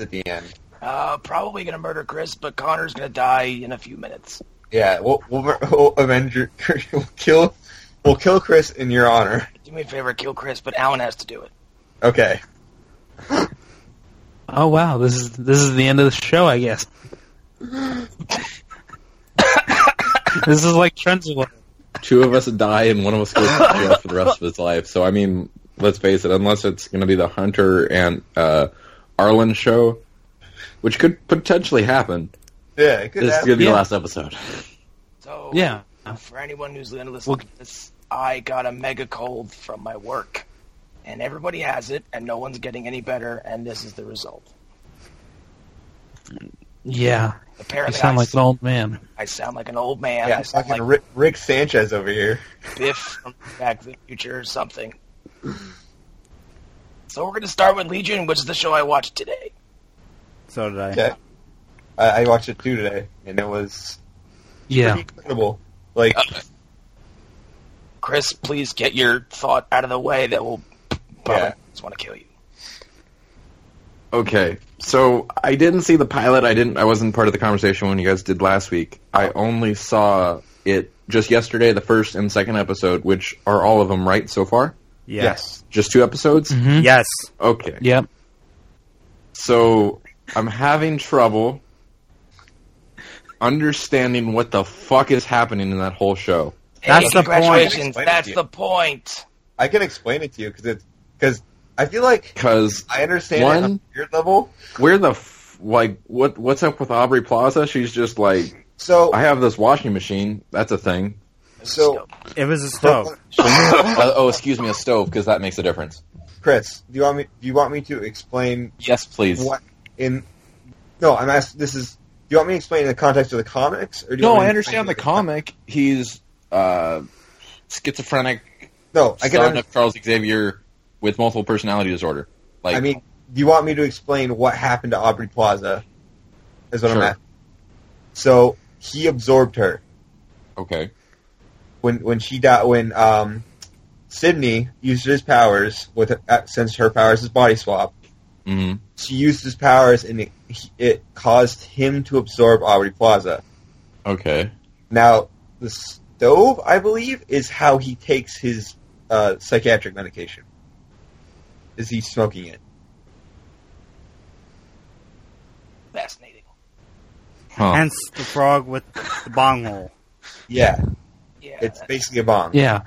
we murder Chris at the end. Uh, probably gonna murder Chris, but Connor's gonna die in a few minutes. Yeah, we'll we'll, mur- we'll avenge your, we'll kill we'll kill Chris in your honor. Do me a favor, kill Chris, but Allan has to do it. Okay. Oh wow, this is this is the end of the show, I guess. this is like Trenzilla. Two of us die and one of us goes to jail for the rest of his life. So I mean, let's face it. Unless it's going to be the Hunter and uh, Arlen show, which could potentially happen, Yeah, it could this is going to be Yeah. the last episode. So Yeah. for anyone who's going to listen to this, I got a mega cold from my work, and everybody has it, and no one's getting any better, and this is the result. Yeah, you sound I, like an old man. I sound like an old man. Yeah, I sound fucking like Rick, Rick Sanchez over here. Biff from Back to the Future or something. So we're going to start with Legion, which is the show I watched today. So did I. Okay. I, I watched it too today, and it was Yeah, pretty incredible. Like, uh, Chris, please get your thought out of the way that will probably Yeah. just want to kill you. Okay, so I didn't see the pilot. I didn't. I wasn't part of the conversation when you guys did last week. I only saw it just yesterday, the first and second episode, which are all of them right so far. Yes. Just two episodes. Mhm. Yes. Okay, Yep. so I'm having trouble understanding what the fuck is happening in that whole show. That's the point. congratulations. Explain it That's the point. I can explain it to you because it's because I feel like Because I understand it One- on a weird level. where the f- like what what's up with Aubrey Plaza? She's just like So, I have this washing machine. That's a thing. So It was a stove. uh, oh, excuse me, a stove because that makes a difference. Chris, do you want me? Do you want me to explain Yes, please. what in? No, I'm asking. This is. Do you want me to explain in the context of the comics, or do you No, I understand the explain- comic. He's uh, schizophrenic, No, I can. son of Charles Xavier with multiple personality disorder. Like, I mean, do you want me to explain what happened to Aubrey Plaza? Is what I'm Sure. at. So he absorbed her okay, when when she died. When um, Sydney used his powers with uh, since her powers is body swap. hmm She used his powers, and it, it caused him to absorb Aubrey Plaza. okay, Now, the stove, I believe, is how he takes his uh, psychiatric medication. Is he smoking it? Fascinating. huh? Hence the frog with the bong hole. Yeah, Yeah. it's basically a bomb. Yeah.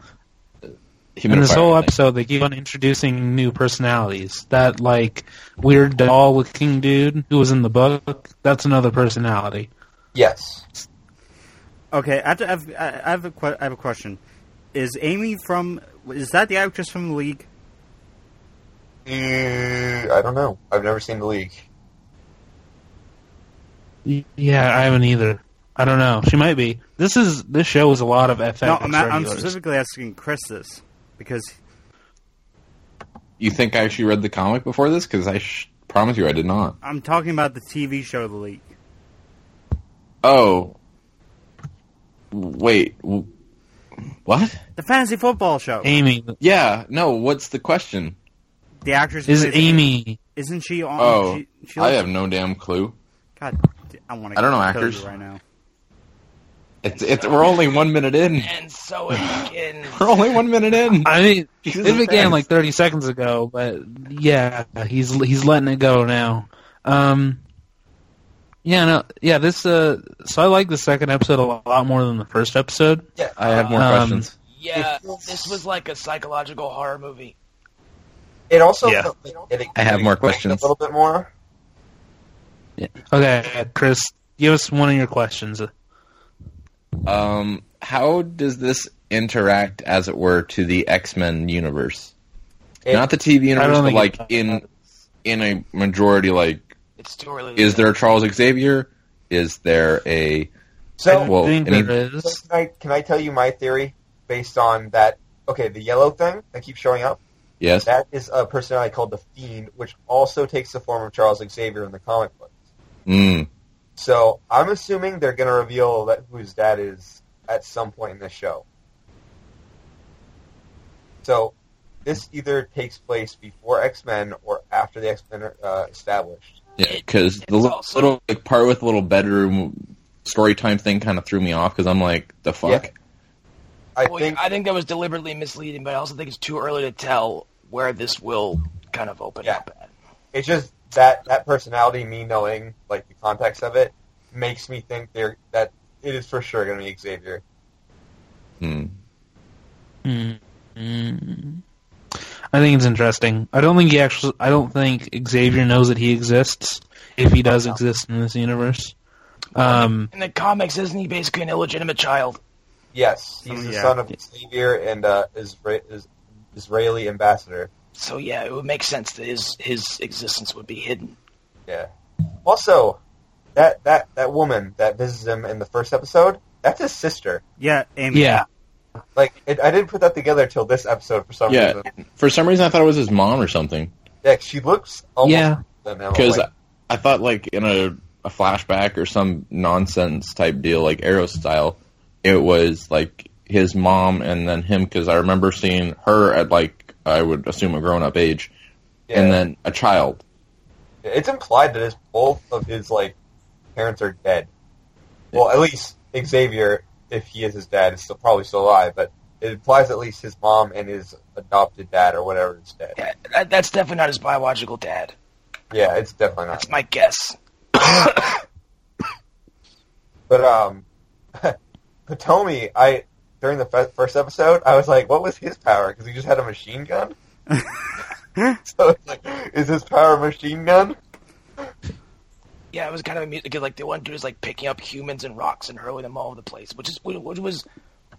In Humidifier, this whole episode, they keep on introducing new personalities. That like weird doll-looking dude who was in the book. That's another personality. Yes. Okay, I have, to, I have, I have a que- I have a question. Is Amy from? Is that the actress from the League? Uh, I don't know. I've never seen the league. Yeah, I haven't either. I don't know. She might be. This is this show is a lot of FX no, I'm, I'm specifically asking Chris this because You think I actually read the comic before this? Because I sh- promise you I did not. I'm talking about the TV show The League. Oh, wait, what? The fantasy football show. Amy Yeah, no. What's the question? The actress who is plays Amy. Isn't she on? Oh, she, she I have no damn clue. God, I want to. I don't know kill actors. you right now. It's it's we're only one minute in. And so it begins. We're only one minute in. I mean, Jesus it began Christ. like 30 seconds ago, but yeah, he's he's letting it go now. Um, yeah, no, yeah. This uh, so I like the second episode a lot more than the first episode. Yeah. I have more Um, questions. Yeah, feels- this was like a psychological horror movie. It also. Yeah. felt like it I have more questions. A little bit more. Yeah. Okay, Chris, give us one of your questions. Um, how does this interact, as it were, to the X Men universe? It- Not the TV universe, but like in in a majority. Like, It's too early. is there a Charles Xavier? Is there a So, well? I think any- there so is. can I can I tell you my theory based on that? Okay, the yellow thing that keeps showing up. yes. That is a personality called the Fiend, which also takes the form of Charles Xavier in the comic books. Mm, So I'm assuming they're going to reveal that whose dad is at some point in this show. So this either takes place before X Men or after after the X Men are uh, established. Yeah, because the little, also- little like part with the little bedroom story time thing kind of threw me off because I'm like, the fuck. Yeah. I Well, think I think that was deliberately misleading, but I also think it's too early to tell where this will kind of open Yeah. up at. it's just that that personality, me knowing like the context of it, makes me think they're that it is for sure going to be Xavier. Hmm. Mm. Mm. I think it's interesting. I don't think he actually. I don't think Xavier knows that he exists. If he does exist in this universe, um, In the comics, isn't he basically an illegitimate child? Yes, he's Oh, the yeah. son of Xavier and uh, Isra- is Israeli ambassador. So yeah, it would make sense that his his existence would be hidden. Yeah. Also, that that that woman that visits him in the first episode, that's his sister. Yeah, Amy. yeah, Like it, I didn't put that together till this episode for some Yeah. reason. For some reason, I thought it was his mom or something. Yeah, she looks almost Yeah. like them, Emma. Because Like, I thought like in a, a flashback or some nonsense type deal, like Arrow style, it was like his mom and then him. Because I remember seeing her at like I would assume a grown up age, yeah. and then a child. it's implied that his, both of his like parents are dead. Well, at least Xavier, if he is his dad, is still probably still alive. But it implies at least his mom and his adopted dad or whatever is dead. Yeah, that, that's definitely not his biological dad. Yeah, it's definitely not. That's my guess. But um, Potomi, I during the fe- first episode, I was like, what was his power? Because he just had a machine gun. so it's like, is his power a machine gun? Yeah, it was kind of amusing because like the one dude is like picking up humans and rocks and hurling them all over the place, which is which was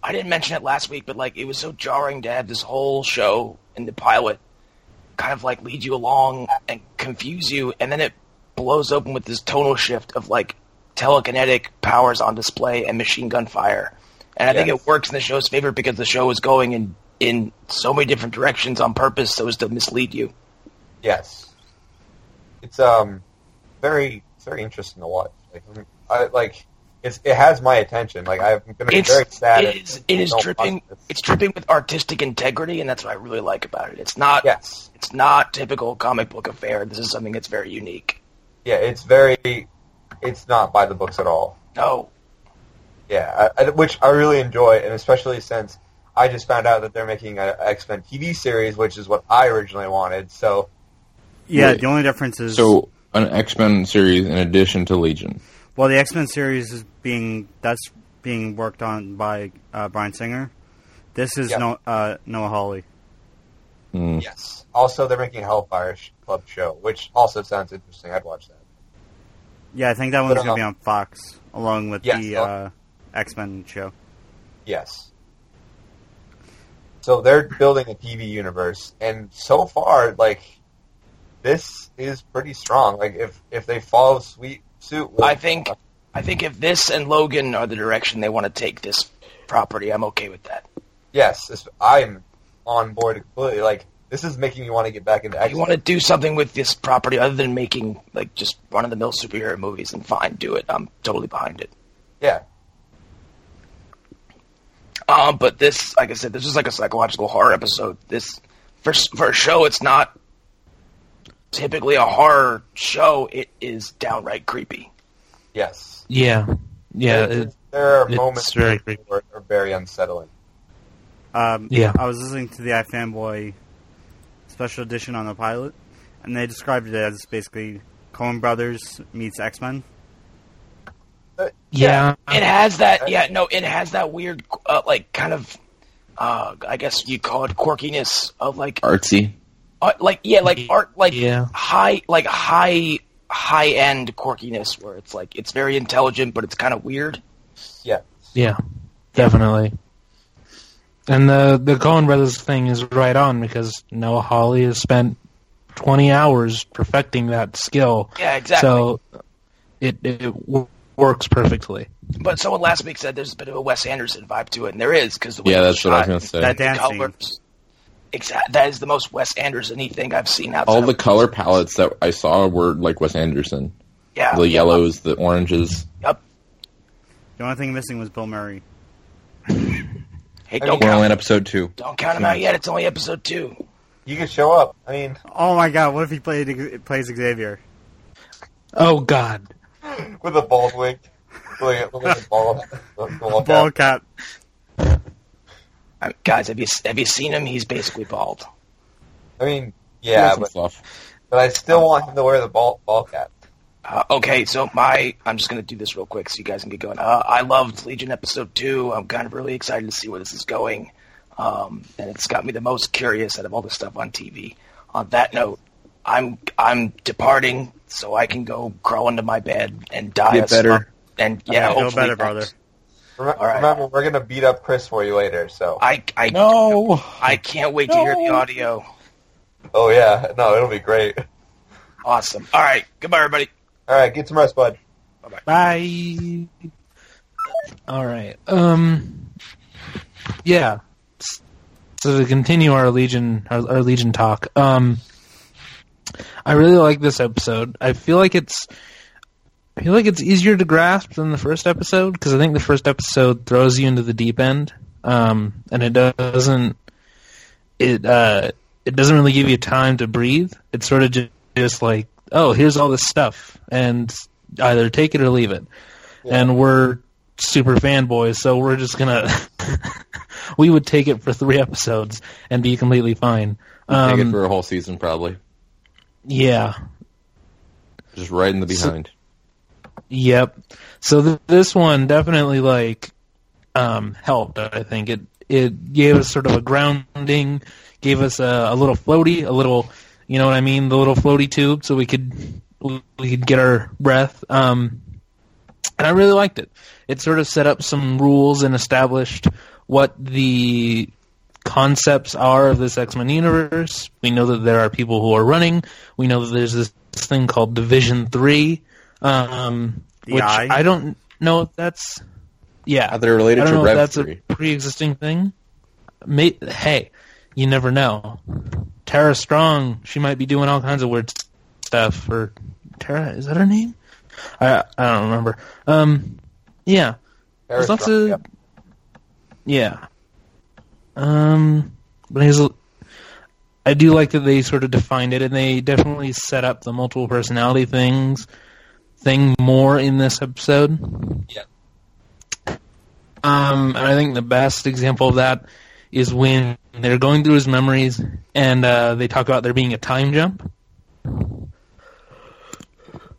I didn't mention it last week, but like it was so jarring to have this whole show in the pilot kind of like lead you along and confuse you, and then it blows open with this tonal shift of like telekinetic powers on display and machine gun fire, and I think it works in the show's favor because the show is going in in so many different directions on purpose so as to mislead you. Yes. It's um very very interesting to watch. Like I like it's it has my attention. Like I'm gonna be It's very sad. it is it is dripping it's dripping with artistic integrity, and that's what I really like about it. It's not Yes. it's not typical comic book affair. This is something that's very unique. Yeah, it's very it's not by the books at all. No, Yeah, I, I, which I really enjoy, and especially since I just found out that they're making an X Men TV series, which is what I originally wanted. So Yeah, Wait. the only difference is So an X Men series in addition to Legion. well, the X Men series is being that's being worked on by uh, Bryan Singer. This is Yeah. no uh, Noah Hawley. Hmm. yes, also they're making a Hellfire Club show, which also sounds interesting. I'd watch that. Yeah, I think that one's gonna be um, on Fox along with yes, the uh, uh, X Men show. Yes. So they're building a TV universe, and so far, like this is pretty strong. Like if if they follow sweet suit, with, I think I think if this and Logan are the direction they want to take this property, I'm okay with that. yes, I'm on board completely. Like this is making me want to get back into If X. you want to do something with this property other than making like just run of the mill superhero movies, and fine, do it. I'm totally behind it. Yeah, Um, but this, like I said, this is like a psychological horror episode. This for for a show, it's not typically a horror show. It is downright creepy. yes, yeah, yeah, There, it, there are moments very that creepy. are, are very unsettling. Um, Yeah. I was listening to the iFanboy special edition on the pilot, and they described it as basically Coen Brothers meets X Men. Uh, yeah. It has that, yeah, no, it has that weird, uh, like kind of, uh, I guess you call it quirkiness of like, Artsy. uh, like yeah, like art, like Yeah. high, like high, high end quirkiness where it's like it's very intelligent, but it's kind of weird. yeah, Yeah, definitely. And the the Coen Brothers thing is right on because Noah Hawley has spent twenty hours perfecting that skill. Yeah, exactly. So it it w- works perfectly. But someone last week said there's a bit of a Wes Anderson vibe to it, and there is because the way Yeah, it's that's what I was gonna say. That the dance colors. Exact. That is the most Wes Anderson-y thing I've seen outside. All of- the color palettes that I saw were like Wes Anderson. yeah, The yeah. yellows, the oranges. Yep. The only thing missing was Bill Murray. Hey, don't mean- We're only in episode two. Don't count him out yet. It's only episode two. You can show up. I mean, Oh my god, what if he played plays Xavier? Oh God. With a bald wig. Like, like a bald, bald Ball cap. Uh, guys, have you have you seen him? He's basically bald. I mean, yeah, but, stuff. but I still want him to wear the ball ball cap. Uh, okay, so my I'm just gonna do this real quick so you guys can get going. Uh, I loved Legion episode two. I'm kind of really excited to see where this is going, um, and it's got me the most curious out of all the stuff on TV. On that note, I'm I'm departing so I can go crawl into my bed and die. Get better. slump- And yeah, Feel hopefully better, brother. Rem- All right. Remember, we're gonna beat up Chris for you later. So, I I No. I can't wait to hear the audio. oh yeah, no, it'll be great. Awesome. All right, goodbye, everybody. All right, get some rest, bud. Bye. Bye. All right. Um. Yeah. So to continue our Legion, our, our Legion talk. Um. I really like this episode. I feel like it's. I feel like it's easier to grasp than the first episode because I think the first episode throws you into the deep end, um, and it doesn't. It uh, it doesn't really give you time to breathe. It's sort of just, just like, oh, here's all this stuff, and either take it or leave it. And we're super fanboys, so we're just gonna. we would take it for three episodes and be completely fine. Take it Um, for a whole season, probably. Yeah. Just right in the behind. Yep. So th- this one definitely like um, helped. I think it it gave us sort of a grounding, gave us a, a little floaty, a little, you know what I mean, the little floaty tube, so we could we could get our breath. Um, and I really liked it. It sort of set up some rules and established what the concepts are of this X Men universe. We know that there are people who are running. We know that there's this thing called Division Three, um, which Eye? I don't know if that's yeah. Are they related I don't to know Rev if that's 3? a pre-existing thing. May, hey, you never know. Tara Strong, she might be doing all kinds of weird stuff. Or Tara, is that her name? I I don't remember. Um, yeah, Very there's lots strong, of yep. yeah. Um, but he's, I do like that they sort of defined it, and they definitely set up the multiple personality things thing more in this episode. Yeah. Um, and I think the best example of that is when they're going through his memories, and uh, they talk about there being a time jump,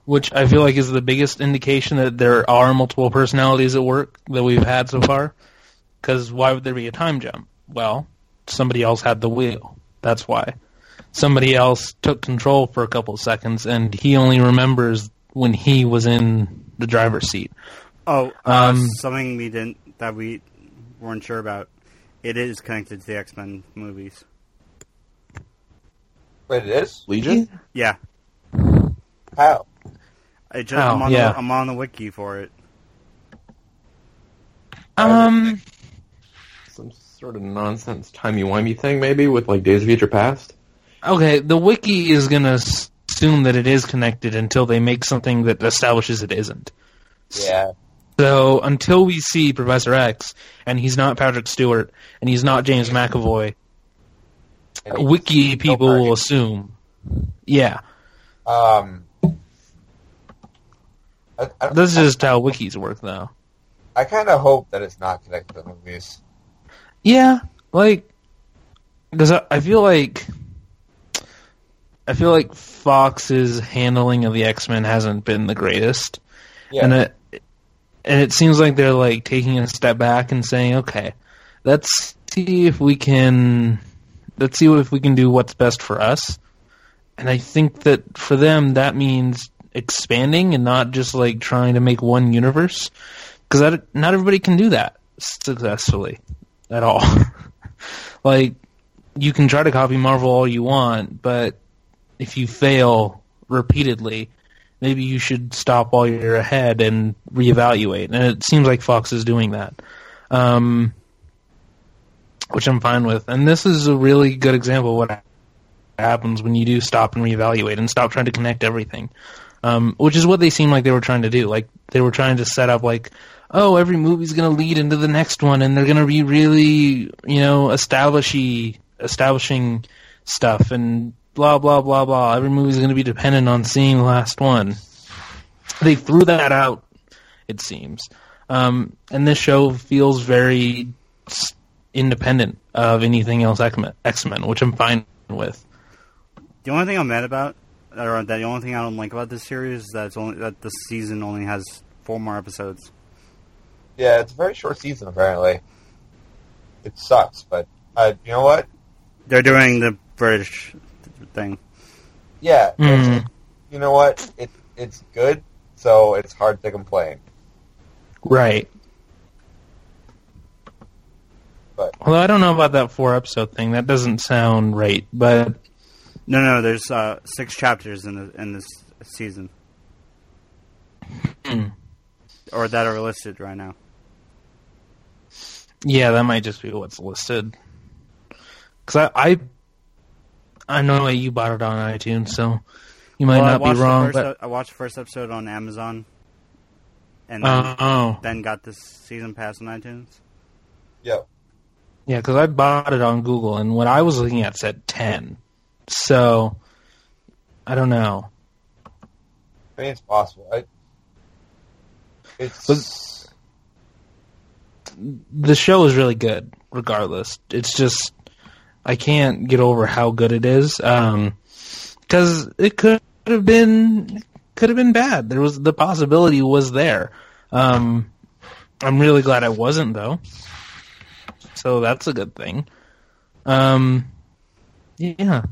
which I feel like is the biggest indication that there are multiple personalities at work that we've had so far. Because why would there be a time jump? Well, somebody else had the wheel. That's why. Somebody else took control for a couple of seconds, and he only remembers when he was in the driver's seat. Oh, uh, Um, something we didn't that we weren't sure about. It is connected to the X Men movies. Wait, it is? Legion? Yeah, How? I just, Oh, I'm, on yeah. the, I'm on the wiki for it. Um, Some sort of nonsense timey-wimey thing, maybe, with like Days of Future Past? okay, the wiki is going to assume that it is connected until they make something that establishes it isn't. Yeah. So until we see Professor X, and he's not Patrick Stewart, and he's not James McAvoy, And he- wiki people Bill will assume. Yeah, Um. I, I, this is just how wikis work, though. I kind of hope that it's not connected to the movies. Yeah, like, because I, I feel like, I feel like Fox's handling of the X Men hasn't been the greatest, Yeah. and it, and it seems like they're like taking a step back and saying, okay, let's see if we can, let's see if we can do what's best for us, and I think that for them that means expanding and not just like trying to make one universe, because not everybody can do that successfully at all. like you can try to copy Marvel all you want, but if you fail repeatedly, maybe you should stop while you're ahead and reevaluate. And it seems like Fox is doing that, um, which I'm fine with. And this is a really good example of what happens when you do stop and reevaluate and stop trying to connect everything. Um, which is what they seem like they were trying to do. Like they were trying to set up like, oh, every movie's going to lead into the next one, and they're going to be really, you know, establishy, establishing stuff and blah blah blah blah. Every movie's going to be dependent on seeing the last one. They threw that out. It seems, um, and this show feels very independent of anything else X Men, which I'm fine with. The only thing I'm mad about, or the only thing I don't like about this series, is that it's only that this season only has four more episodes. Yeah, it's a very short season apparently. It sucks, but uh, you know what? They're doing the British thing. Yeah, Mm. you know what? It it's good, so it's hard to complain. Right. But- although I don't know about that four episode thing, that doesn't sound right. But No, no, there's uh, six chapters in the in this season, Hmm. or that are listed right now. Yeah, that might just be what's listed. Because I, I, I know that you bought it on iTunes, so you might Well, not be wrong. first But ep- I watched the first episode on Amazon, and oh, then, oh, then got this season pass on iTunes. Yep. yeah, because I bought it on Google, and what I was looking at said ten. So I don't know. I mean, it's possible. I, it's the show is really good regardless. It's just i can't get over how good it is um because it could have been could have been bad. There was the possibility was there. Um i'm really glad i wasn't though. So that's a good thing. Um yeah.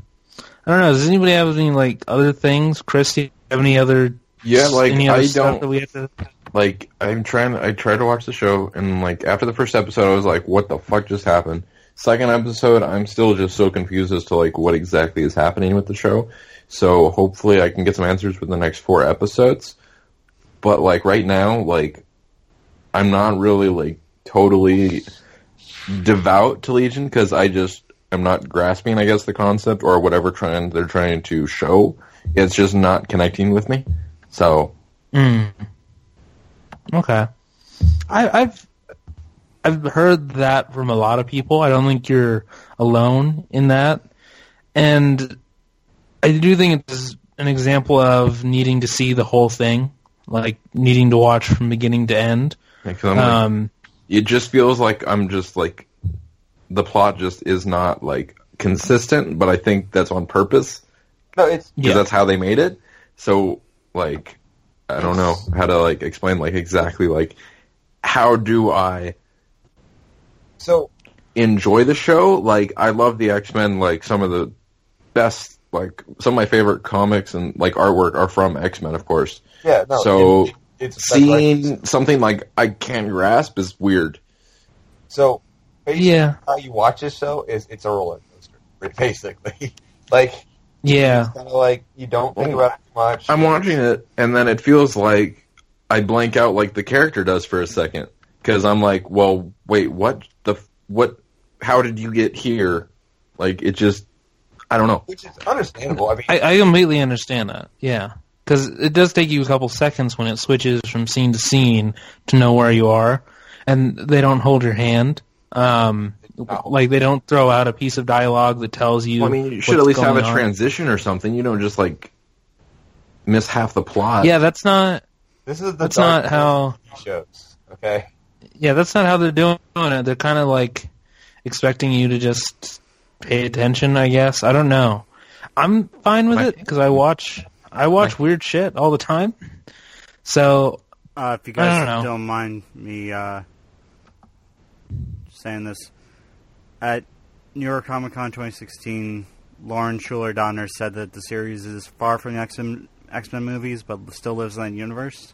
I don't know. Does anybody have any like other things? Chris do you have any other Yeah, like any other I don't like I'm trying I tried to watch the show and like after the first episode I was like what the fuck just happened. Second episode I'm still just so confused as to like what exactly is happening with the show. So hopefully I can get some answers for the next 4 episodes. But like right now like I'm not really like totally devout to Legion cuz I just am not grasping I guess the concept or whatever trend they're trying to show. It's just not connecting with me. So Mm. Okay. I, I've I've heard that from a lot of people. I don't think you're alone in that, and I do think it's an example of needing to see the whole thing, like needing to watch from beginning to end. Yeah, 'cause I'm like, Um, it just feels like I'm just like the plot just is not like consistent, but I think that's on purpose no, it's because Yeah. that's how they made it. So like I don't know how to like explain like exactly like how do I so enjoy the show? Like I love the X Men. Like some of the best like some of my favorite comics and like artwork are from X Men, of course. yeah. No, So, it- it's that's like- Seeing something like I can't grasp is weird. so basically yeah, how you watch this show is it's a roller coaster, basically. like yeah, kind of like you don't think Oh. about it too much. I'm watching it, and then it feels like I blank out like the character does for a second because I'm like, well, wait, what the what? How did you get here? Like it just, I don't know. which is understandable. I mean, I, I completely understand that. Yeah, because it does take you a couple seconds when it switches from scene to scene to know where you are, and they don't hold your hand. Um, No. like they don't throw out a piece of dialogue that tells you. Well, I mean, you should at least have a on. transition or something. You don't just like miss half the plot. Yeah, that's not. this is the That's not how. shows. Okay, Yeah, that's not how they're doing it. They're kind of like expecting you to just pay attention. I guess I don't know. I'm fine with My- it because I watch. I watch weird shit all the time. So Uh, if you guys don't know. don't mind me uh, saying this, at New York Comic Con 2016, Lauren Shuler Donner said that the series is far from the X Men X Men movies, but still lives in that universe.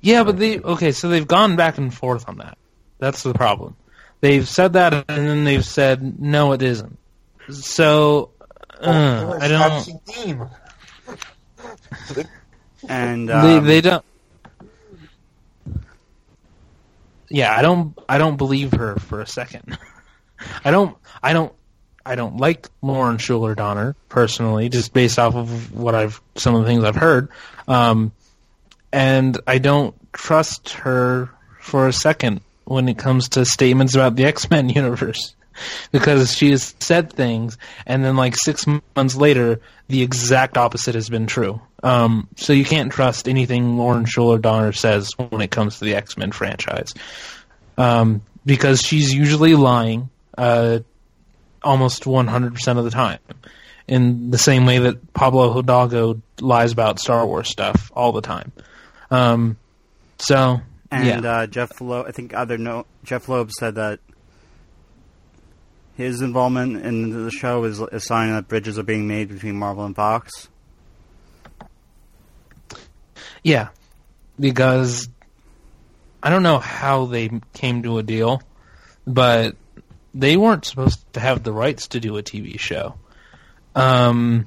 Yeah, but they okay, so they've gone back and forth on that. That's the problem. They've said that, and then they've said no, it isn't. So Oh, uh, I don't. Theme. And They um, they don't. Yeah, I don't. I don't believe her for a second. I don't. I don't. I don't like Lauren Shuler Donner personally, just based off of what I've some of the things I've heard, um, and I don't trust her for a second when it comes to statements about the X Men universe. because she has said things, and then like six months later, the exact opposite has been true. Um, so you can't trust anything Lauren Shuler Donner says when it comes to the X Men franchise, um, because she's usually lying uh, almost 100% of the time. In the same way that Pablo Hidalgo lies about Star Wars stuff all the time. Um, so And yeah. uh, Jeph Loeb, I think other no, Jeph Loeb said that his involvement in the show is a sign that bridges are being made between Marvel and Fox. Yeah, because I don't know how they came to a deal, but they weren't supposed to have the rights to do a TV show. Um,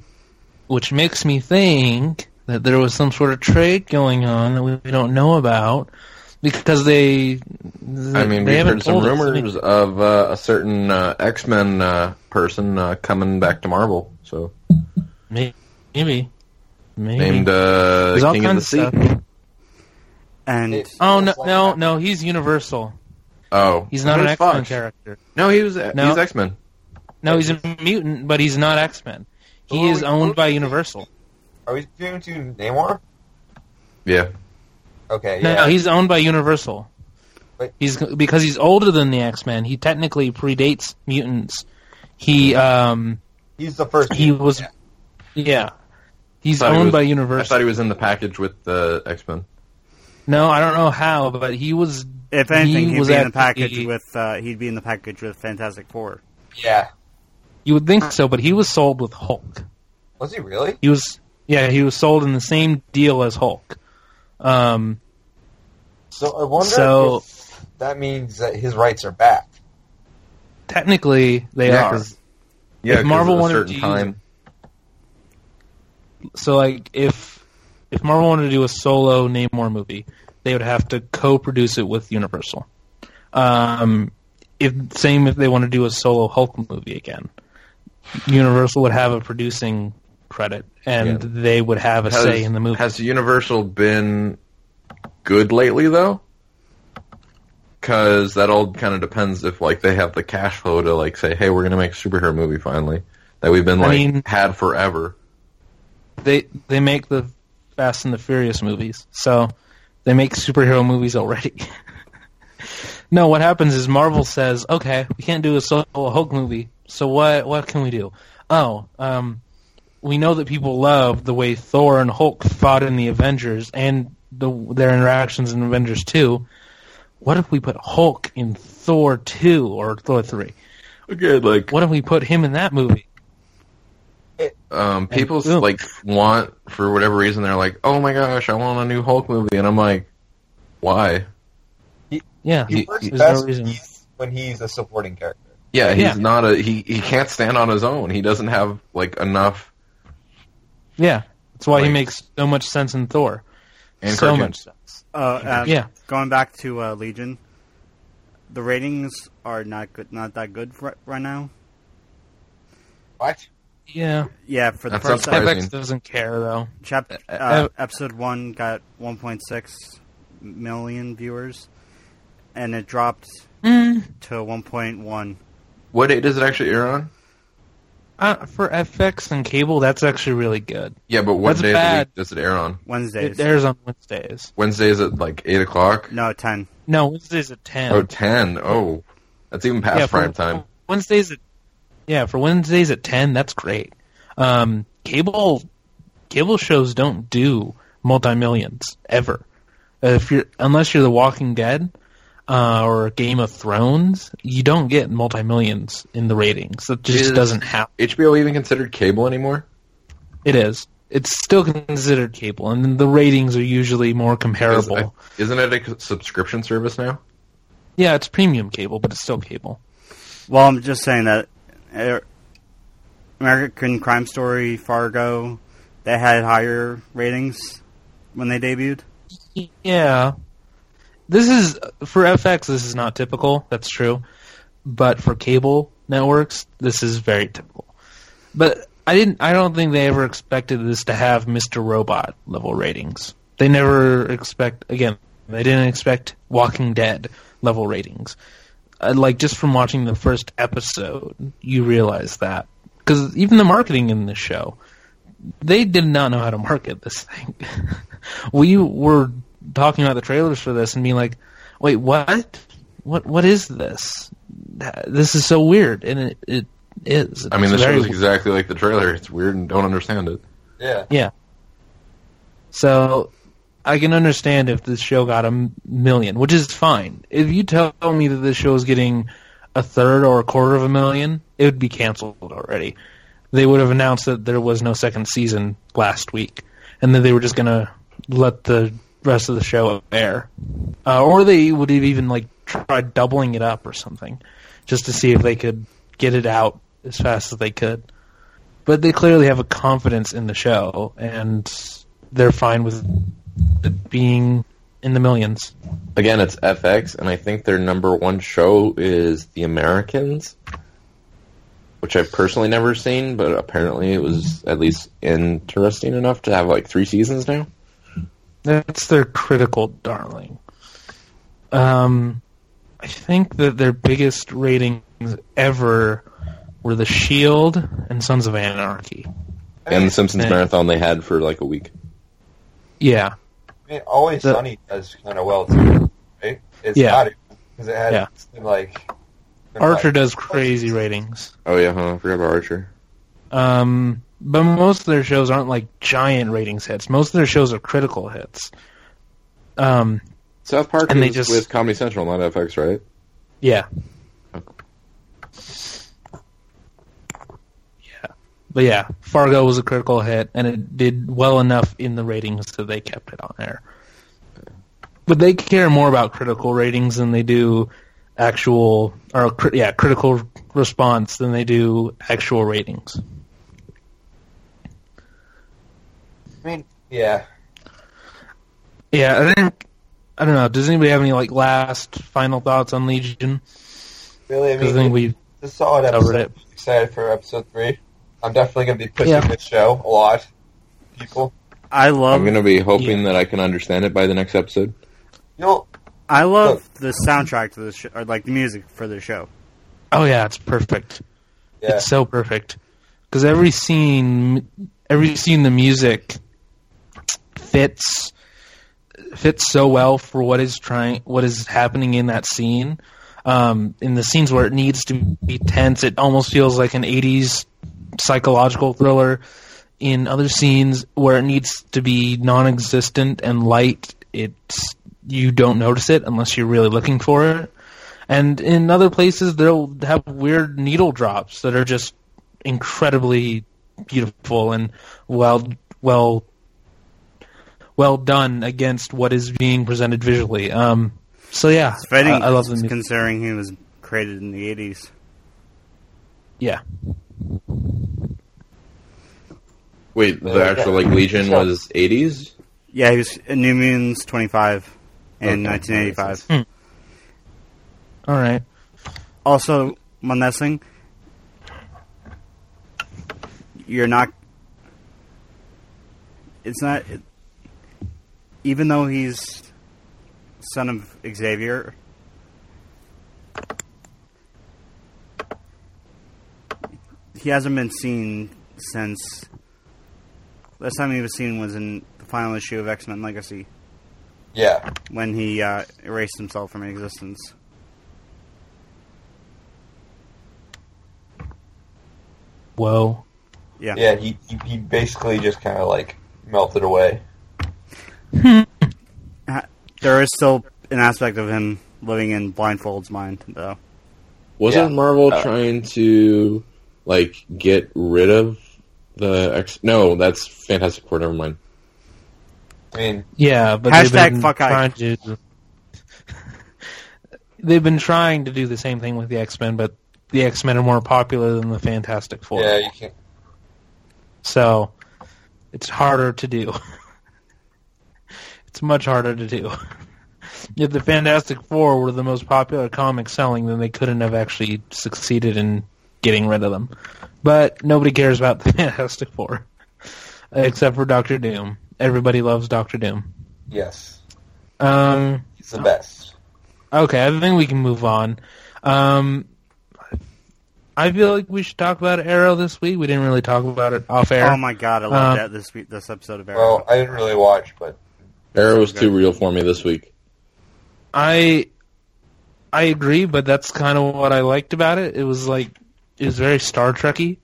which makes me think that there was some sort of trade going on that we, we don't know about because they. I mean, they we've haven't heard some told us rumors anything. of uh, a certain uh, X Men uh, person uh, coming back to Marvel. So Maybe, maybe, maybe. named uh, King of the Sea. And It- Oh no, no, no! He's Universal. Oh, He's not an X Men character. No, he was No. he's X Men. No, he's a mutant, but he's not X Men. He is owned by Universal. Are we doing to Namor? Yeah. Okay, No, yeah. no, he's owned by Universal. Wait. He's because he's older than the X Men. He technically predates mutants. He um He's the first. he mutant, was yeah. yeah. He's Thought he owned was- by Universal. I Universal. thought he was in the package with the X Men. no, I don't know how, but he was. If anything, he he'd was be in the actually- package with uh, he'd be in the package with Fantastic Four. Yeah. You would think so, but he was sold with Hulk. Was he really? He was yeah, he was sold in the same deal as Hulk. Um, So I wonder So- if that means that his rights are back. technically they Yeah, are. 'cause- Yeah, If 'cause Marvel at a wanted certain to use time. so like if if Marvel wanted to do a solo Namor movie, they would have to co-produce it with Universal. Um, if same if they want to do a solo Hulk movie again, Universal would have a producing credit, and Yeah. they would have a Has, say in the movie. has Universal been good lately though? Because that all kind of depends if like they have the cash flow to like say, hey, we're gonna make a superhero movie finally that we've been I like mean- had forever. they they make the Fast and the Furious movies, so they make superhero movies already. no, what happens is Marvel says, "Okay, we can't do a solo Hulk movie, so what what can we do?" Oh, um, we know that people love the way Thor and Hulk fought in the Avengers and the their interactions in Avengers Two. What if we put Hulk in Thor Two or Thor Three? Okay, like What if we put him in that movie? Um, people boom. like want for whatever reason they're like, oh my gosh, I want a new Hulk movie, and I'm like, why? Yeah, He he, works there's best no reason. when he's- when he's a supporting character. Yeah, he's Yeah. not a he. He can't stand on his own. He doesn't have like enough Yeah, that's why he makes so much sense in Thor. and so cartoons. much sense. Uh, uh, Yeah. Going back to uh, Legion, the ratings are not good, not that good for, right now. What? Yeah, Yeah, for the That's first not ep- surprising. FX doesn't care though. chap- Uh, uh, uh, episode one got 1.6 million viewers, and it dropped Mm, to 1.1. What date does it actually air on? uh, for FX and cable, that's actually really good. Yeah, but what That's day of the week does it air on? Wednesdays. It airs on Wednesdays. Wednesdays at like eight o'clock. no, 10. No, Wednesdays at ten. Oh, 10. Oh, that's even past yeah, for, prime time. Wednesdays at yeah for Wednesdays at ten. That's great. Um, cable cable shows don't do multi millions ever. Uh, if you're unless you're The Walking Dead uh, or Game of Thrones, you don't get multi millions in the ratings. That just Is- doesn't happen. HBO even considered cable anymore? It is. It's still considered cable, and the ratings are usually more comparable. I- Isn't it a subscription service now? yeah, it's premium cable, but it's still cable. Well, I'm just saying that American Crime Story, Fargo, they had higher ratings when they debuted. Yeah. This is for FX this is not typical, that's true. But for cable networks, this is very typical. But I didn't I don't think they ever expected this to have Mr. Robot level ratings. They never expect again, they didn't expect Walking Dead level ratings. Uh, like just from watching the first episode, you realize that because even the marketing in this show, they did not know how to market this thing. we were talking about the trailers for this and being like, "Wait, what? What? What is this? This is so weird." And it, it is. I mean, It's the very show's exactly like the trailer. It's weird and don't understand it. Yeah. Yeah. So I can understand if this show got a million, which is fine. If you tell me that this show is getting a third or a quarter of a million, it would be canceled already. They would have announced that there was no second season last week, and that they were just gonna let the rest of the show air, uh, or they would have even like tried doubling it up or something, just to see if they could get it out as fast as they could but they clearly have a confidence in the show, and they're fine with it being in the millions. Again, it's FX, and I think their number one show is The Americans, which I've personally never seen, but apparently it was at least interesting enough to have like three seasons now. That's their critical darling. Um, I think that their biggest ratings ever were The Shield and Sons of Anarchy. And the Simpsons Yeah. marathon they had for like a week. Yeah, I mean, Always The- Sunny does kind of well too, right? It's Yeah. because it had Yeah. it's like Archer like- does crazy ratings. Oh yeah, huh? I forgot about Archer. Um, but most of their shows aren't like giant ratings hits. Most of their shows are critical hits. Um, South Park And they just- with Comedy Central, not FX, right? Yeah. Okay. But yeah, Fargo was a critical hit, and it did well enough in the ratings that they kept it on air. But they care more about critical ratings than they do actual, or yeah, critical response than they do actual ratings. I mean, yeah. Yeah, I think I don't know. Does anybody have any like last final thoughts on Legion? Really, I Because I think we a solid episode. Excited for episode three. I'm definitely gonna be pushing Yeah. this show a lot. People, I love I'm gonna be hoping that I can understand it by the next episode. you know, I love the soundtrack to the show, or like the music for the show. Oh yeah, it's perfect. yeah, It's so perfect because every scene, every scene, the music fits fits so well for what is trying, what is happening in that scene. Um, in the scenes where it needs to be tense, it almost feels like an '80s psychological thriller. In other scenes where it needs to be non-existent and light, it's you don't notice it unless you're really looking for it. And in other places, they'll have weird needle drops that are just incredibly beautiful and well, well, well done against what is being presented visually. Um, so yeah, I, I love the music. considering he was created in the '80s. Yeah, Wait, the Yeah, actual like Legion was 80s. Yeah, he was in New Mutants 25 in Okay, 1985. Hmm. all right. Also, one last thing. You're not. It's not. It, even though he's son of Xavier, he hasn't been seen since. Last time he was seen was in the final issue of X Men Legacy yeah. when he uh, erased himself from existence. Whoa. Yeah. Yeah, he, he, he basically just kind of like melted away. There is still an aspect of him living in Blindfold's mind, though. Wasn't Yeah. Marvel Uh, trying to like get rid of the X? No, that's Fantastic Four. Never mind. I mean, Yeah, but Hashtag they've been fuck trying to. they've been trying to do the same thing with the X Men, but the X Men are more popular than the Fantastic Four. yeah, you can't. So it's harder to do. it's much harder to do. if the Fantastic Four were the most popular comic selling, then they couldn't have actually succeeded in getting rid of them. But nobody cares about the Fantastic Four. Except for Doctor Doom. Everybody loves Doctor Doom. Yes, Um, he's the best. okay, I think we can move on. Um, I feel like we should talk about Arrow this week. We didn't really talk about it off air. Oh my god, I love Um, that this week, this episode of Arrow. Well, I didn't really watch, but Arrow was too real for me this week. I I agree, but that's kind of what I liked about it. It was like was very Star Trekky.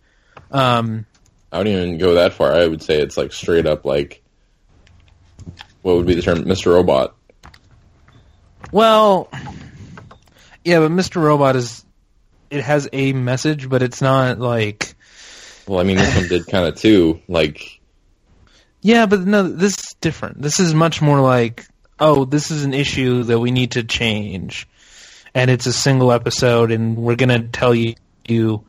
Um, I wouldn't even go that far. I would say it's like straight up like what would be the term, Mr. Robot. well, yeah, but Mr. Robot is it has a message, but it's not like Well, I mean, this one did kind of too. Like, yeah, but no, this is different. This is much more like oh, this is an issue that we need to change, and it's a single episode, and we're gonna tell you you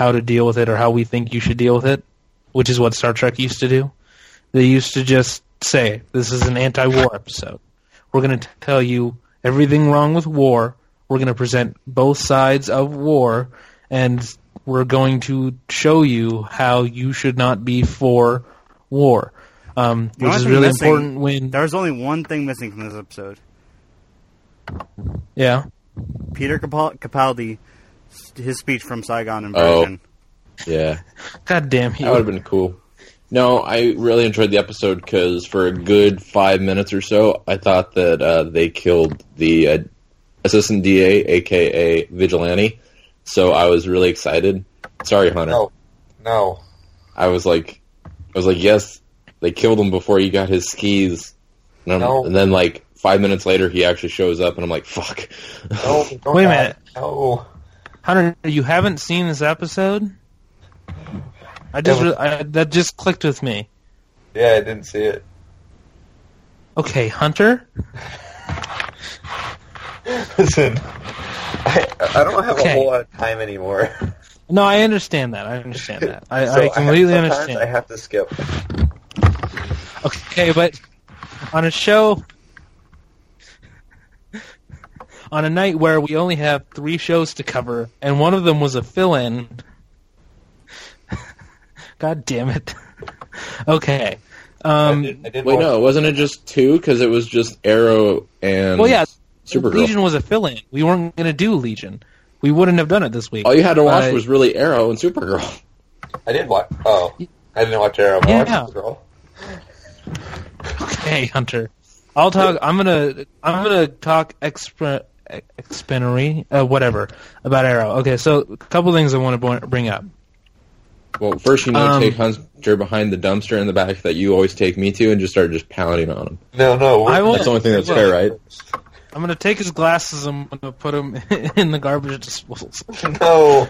how to deal with it or how we think you should deal with it, which is what Star Trek used to do. They used to just say, this is an anti-war episode. We're going to tell you everything wrong with war. We're going to present both sides of war, and we're going to show you how you should not be for war. Um, which is really missing- important when, There was only one thing missing from this episode. yeah. Peter Capal- Capaldi, his speech from Saigon Oh. invasion. yeah, God damn that would have been cool. No, I really enjoyed the episode because for a good five minutes or so, I thought that uh, they killed the uh, assistant DA, aka Vigilante. So I was really excited. Sorry, Hunter. no, no. I was like, I was like, yes, they killed him before he got his skis. And, No. and then like five minutes later, he actually shows up, and I'm like, fuck. No, don't Wait a minute. No. Hunter, you haven't seen this episode? I just re- I, that just clicked with me. Yeah, I didn't see it. Okay, Hunter. Listen, I, I don't have Okay. a whole lot of time anymore. No, I understand that. I understand that. I, So I completely have, sometimes understand. I have to skip. Okay, but on a show, on a night where we only have three shows to cover, and one of them was a fill-in. God damn it. okay. I Um, did, I did Wait, watch- no, wasn't it just two? Because it was just Arrow and well, yeah, Supergirl. Legion was a fill-in. We weren't going to do Legion. We wouldn't have done it this week. All you had to watch But- was really Arrow and Supergirl. I did watch. Oh, I didn't watch Arrow. But I Yeah. watched Supergirl. Okay, Hunter. I'll talk. I'm gonna. I'm gonna talk extra expinery, uh, whatever about Arrow. Okay, so a couple things I want to bring up. Well, first you need Um, to take Hunter behind the dumpster in the back that you always take me to, and just start just pounding on him. No, no. I will- That's the only thing that's Well, fair, right? I'm gonna take his glasses. and I'm gonna put them in the garbage disposal. No,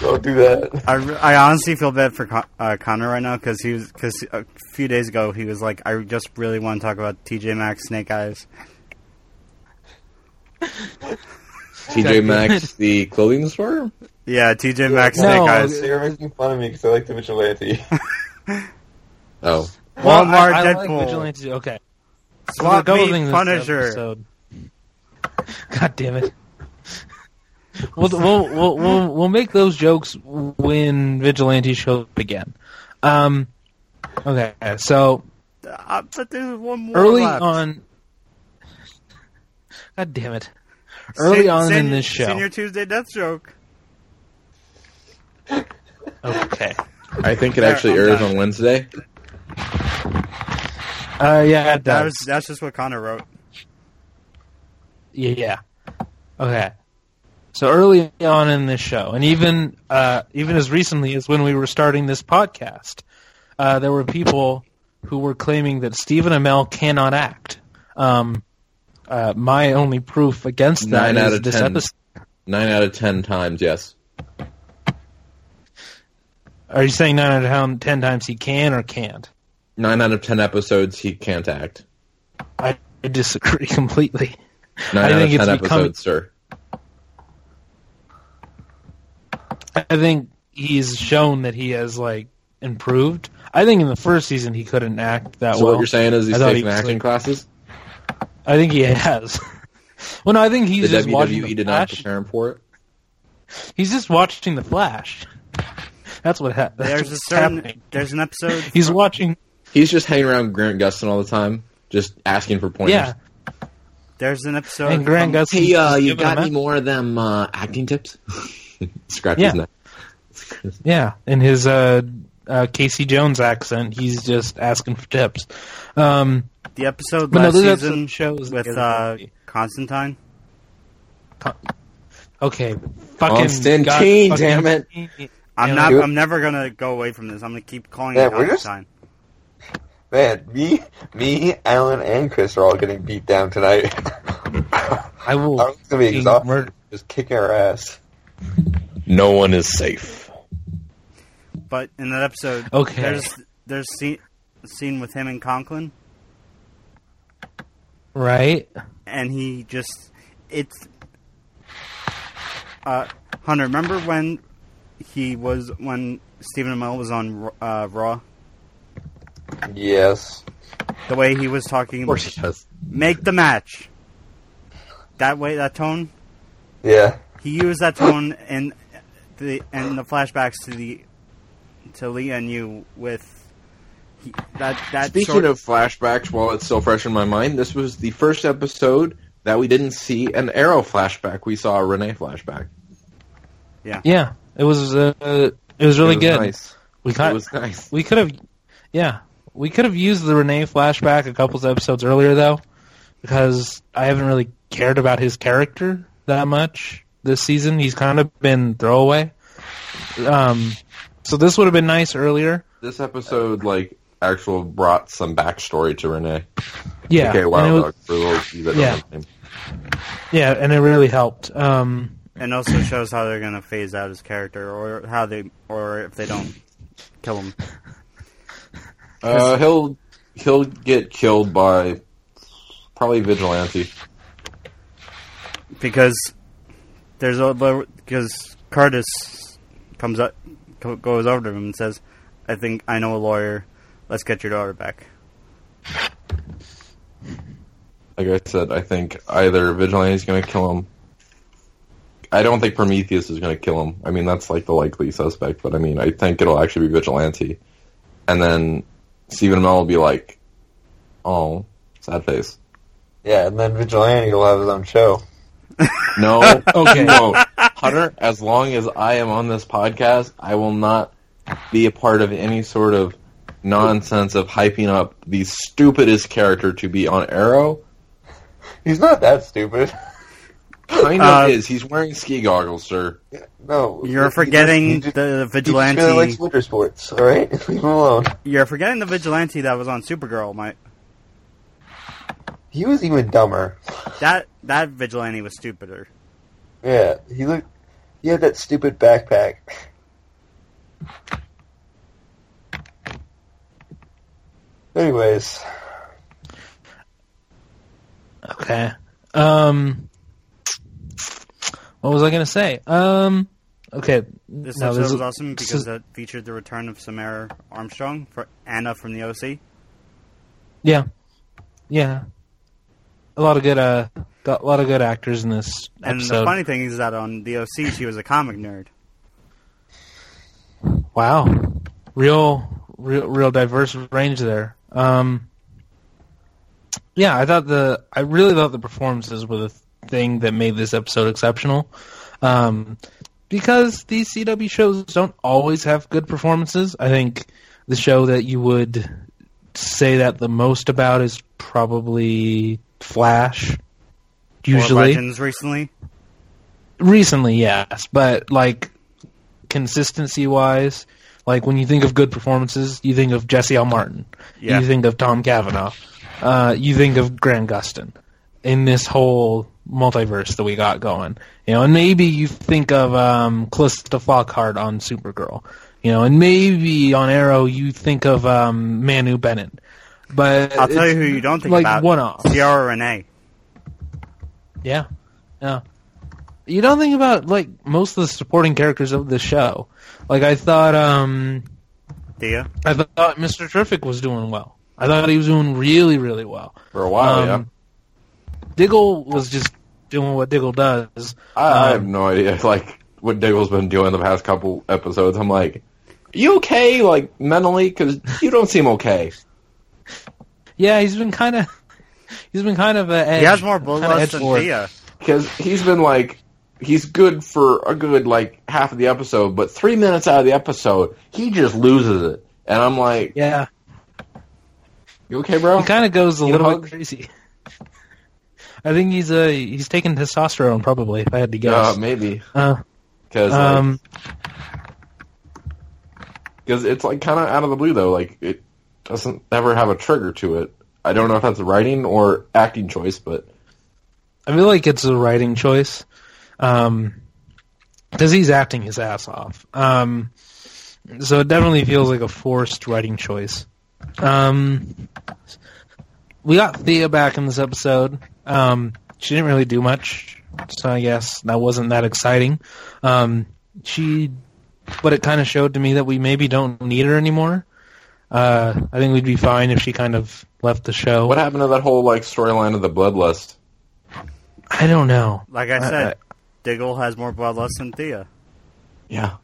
don't do that. I, I honestly feel bad for Con- uh, Connor right now because he was because a few days ago he was like, I just really want to talk about TJ Maxx Snake Eyes. TJ Maxx, the clothing store. Yeah, TJ Maxx No, Snake Eyes. You're making fun of me because I like the vigilante. Oh, Walmart I, I like Vigilante. Okay, So Swap there's a couple meet things in this Punisher. episode. God damn it. We'll, we'll we'll we'll we'll make those jokes when Vigilante shows up again. Um, okay, so Uh, but there's one more early left. on. God damn it! Early Sen- on in this show. Senior Tuesday Death Joke. Okay. I think it actually I'm airs done. on Wednesday. Uh, yeah, it That does. was that's just what Connor wrote. Yeah, yeah. Okay. So early on in this show, and even uh, even as recently as when we were starting this podcast, uh, there were people who were claiming that Stephen Amell cannot act. Um, uh, my only proof against that Nine out is of this 10. episode. Nine out of ten times, yes. Are you saying nine out of 10 times he can or can't? Nine out of ten episodes, he can't act. I disagree completely. Nine I out think of it's ten becoming- episodes, sir. I think he's shown that he has like improved. I think in the first season he couldn't act that So well. So what you're saying is he's thought he taking acting like- classes? I think he has. well, no, I think he's The just watching the did not Flash. prepare him for it. He's just watching the Flash. That's what ha- that's There's a certain happening. there's an episode. He's from- watching. He's just hanging around Grant Gustin all the time, just asking for pointers. Yeah. There's an episode. And Grant from- Gustin Hey, uh, you got any a- more of them uh, acting tips? Scratch Yeah. his neck. Yeah, in his uh, uh, Casey Jones accent, he's just asking for tips. Um, the episode but no, last episode season shows with uh, Constantine. okay, fucking Constantine, God, fucking- damn it. I'm not. I'm never gonna go away from this. I'm gonna keep calling Yeah, it we're just- Constantine. Man, me, me, Allan, and Chris are all getting beat down tonight. I will. I'm gonna be exhausted, murder- just kicking our ass. No one is safe. But in that episode, Okay. there's there's scene, a scene with him and Conklin, Right? and he just it's. Uh, Hunter, remember when he was when Stephen Amell was on uh, Raw? Yes. The way he was talking, Of course he does. make the match. That way, that tone. Yeah. He used that tone in the in the flashbacks to the to Lian Yu with he, that that Speaking sort of flashbacks, while it's still fresh in my mind, this was the first episode that we didn't see an Arrow flashback. We saw a Rene flashback. Yeah. Yeah, it was. Uh, it was really it was good. Nice. We It got. was nice. We could have. Yeah, we could have used the Rene flashback a couple episodes earlier though, because I haven't really cared about his character that much this season. He's kind of been throwaway. Um, so this would have been nice earlier. This episode, like, actual brought some backstory to Rene. Yeah. Okay, and it was- dog, for those of you that Yeah. don't know him. Yeah, and it really helped. Um, and also shows how they're gonna phase out his character, or how they, or if they don't kill him. Uh, he'll he'll get killed by probably vigilante. because there's a because Curtis comes up co- goes over to him and says, "I think I know a lawyer. Let's get your daughter back." Like I said, I think either Vigilante is going to kill him. I don't think Prometheus is going to kill him. I mean, that's like the likely suspect, but I mean, I think it'll actually be vigilante, and then Stephen Amell will be like, "Oh, sad face." Yeah, and then Vigilante will have his own show. No, Okay. no, Hunter. As long as I am on this podcast, I will not be a part of any sort of nonsense of hyping up the stupidest character to be on Arrow. He's not that stupid. Kind of Uh, is. He's wearing ski goggles, sir. No. You're he forgetting just- he just- the He just vigilante. really likes winter sports, alright? Leave him alone. You're forgetting the vigilante that was on Supergirl. My He was even dumber. that that vigilante was stupider. Yeah, he looked. He had that stupid backpack. Anyways, okay. Um, what was I gonna say? Um, okay. This no, episode this was awesome because is- it featured the return of Samaire Armstrong for Anna from the OC. Yeah, yeah. A lot of good, uh, got a lot of good actors in this And episode. the funny thing is that on the OC she was a comic nerd. Wow, real, real, real diverse range there. Um, yeah, I thought the, I really thought the performances were the thing that made this episode exceptional. Um, because these CW shows don't always have good performances. I think the show that you would say that the most about is probably Flash. Or Usually, Legends recently. recently, yes, but like consistency wise, like when you think of good performances, you think of Jesse L. Martin, Yeah. you think of Tom Cavanagh, uh, you think of Grant Gustin in this whole multiverse that we got going, you know, and maybe you think of um, Calista Flockhart on Supergirl, you know, and maybe on Arrow you think of um, Manu Bennett, but I'll tell you who you don't think like about. one off. Ciara Renee. Yeah, yeah. You don't think about like most of the supporting characters of the show. Like I thought, um, Do you? I thought Mr. Terrific was doing well. I thought he was doing really, really well. For a while, Um, Diggle was just doing what Diggle does. yeah. I, I have um, no idea, like, what Diggle's been doing the past couple episodes. I'm like, you okay, like, mentally? Because you don't seem okay. Yeah, he's been kind of, he's been kind of a edge, He has more kinda bloodlust than edgelord. Thea. because he's been like he's good for a good like half of the episode, but three minutes out of the episode, he just loses it, and I'm like, Yeah, "You okay, bro?" he kind of goes a You little hug? bit crazy. I think he's uh he's taking testosterone probably. If I had to Uh, guess, maybe uh, because um, because it's like kind of out of the blue though. Like it doesn't ever have a trigger to it. I don't know if that's a writing or acting choice, but I feel like it's a writing choice, um, because he's acting his ass off. Um, so it definitely feels like a forced writing choice. Um, we got Thea back in this episode. Um, she didn't really do much, so I guess that wasn't that exciting. Um, she, but it kind of showed to me that we maybe don't need her anymore. Uh, I think we'd be fine if she kind of left the show. what happened to that whole like storyline of the bloodlust? I don't know. Like I I- said, Diggle has more bloodlust than Thea. Yeah,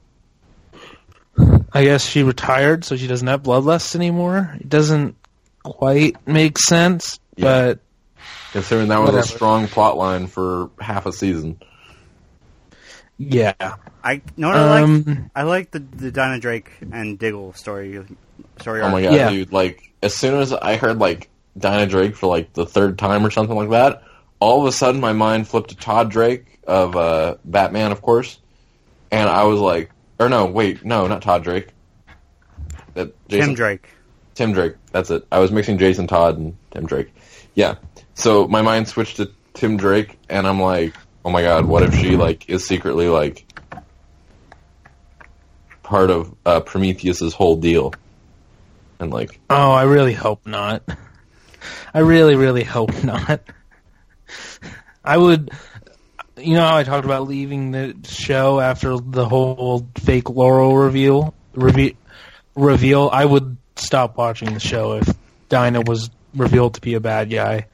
I guess she retired, so she doesn't have bloodlust anymore. It doesn't quite make sense, Yeah. considering that was Whatever. a strong plot line for half a season. But yeah. I you know what I like. Um, I like the the Dinah Drake and Diggle story. Story Oh arc. my god, Yeah. dude! Like as soon as I heard like Dinah Drake for like the third time or something like that, all of a sudden my mind flipped to Todd Drake of uh, Batman, of course, and I was like, or no, wait, no, not Todd Drake. That Jason, Tim Drake. Tim Drake. That's it. I was mixing Jason Todd and Tim Drake. Yeah. So my mind switched to Tim Drake, and I'm like, oh my god, what if she like is secretly like part of uh, Prometheus's whole deal? And like, oh, I really hope not. I really, really hope not. I would, you know how I talked about leaving the show after the whole fake Laurel reveal, reve- reveal. I would stop watching the show if Dinah was revealed to be a bad guy.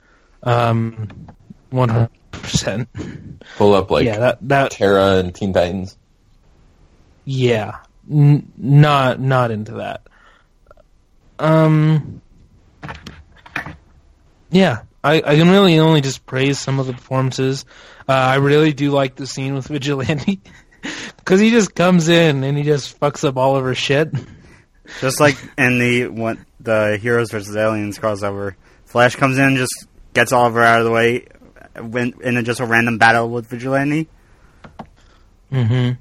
Um, one percent. pull up like Yeah, that that Terra and Teen Titans. Yeah, N- not not into that. Um, yeah, I I can really only just praise some of the performances. Uh, I really do like the scene with Vigilante because he just comes in and he just fucks up all of her shit. Just like in the what the Heroes versus Aliens crossover, Flash comes in and just gets Oliver out of the way, when, in a, just a random battle with Vigilante. Mm-hmm.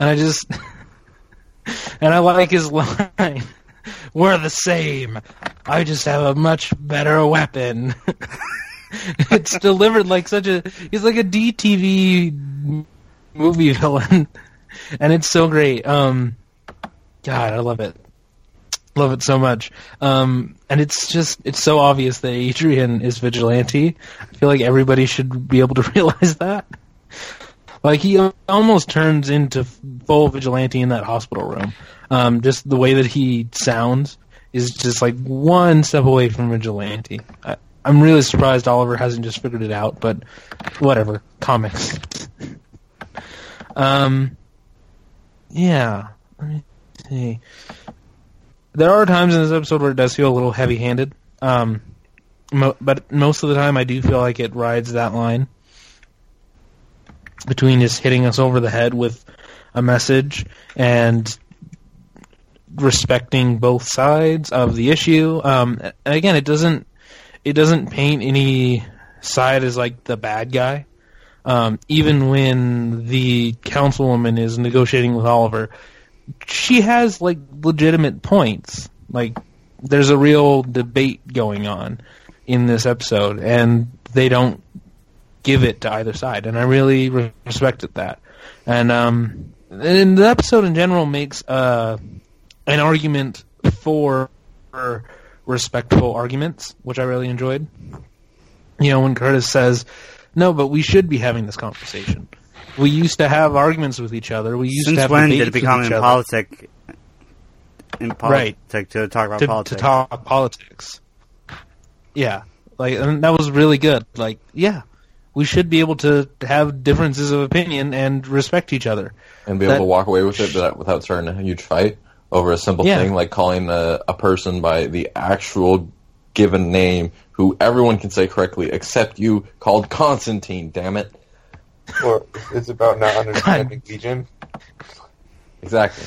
And I just and I like his line. We're the same. I just have a much better weapon. it's delivered like such a he's like a DTV movie villain. And it's so great. Um God, I love it. Love it so much. Um and it's just it's so obvious that Adrian is vigilante. I feel like everybody should be able to realize that. Like he almost turns into full vigilante in that hospital room. Um, just the way that he sounds is just like one step away from vigilante. I, I'm really surprised Oliver hasn't just figured it out, but whatever. Comics. um, yeah. Let me see. There are times in this episode where it does feel a little heavy-handed. Um, mo- but most of the time, I do feel like it rides that line between just hitting us over the head with a message and respecting both sides of the issue. Um, again, it doesn't it doesn't paint any side as like the bad guy. Um, even when the councilwoman is negotiating with Oliver, she has like legitimate points. Like there's a real debate going on in this episode, and they don't give it to either side, and I really re- respected that. And um, and the episode in general makes uh, an argument for respectful arguments, which I really enjoyed. You know, when Curtis says, "No, but we should be having this conversation." We used to have arguments with each other. We used Since to have when did debates it become with in each other politic? Right. to talk about to, to politics. talk politics. Yeah, like and that was really good. Like, yeah, we should be able to have differences of opinion and respect each other. and be able to walk away with it without, without starting a huge fight over a simple Yeah. thing like calling a, a person by the actual given name who everyone can say correctly except you, called Constantine. Damn it! Or it's about not understanding Legion Exactly.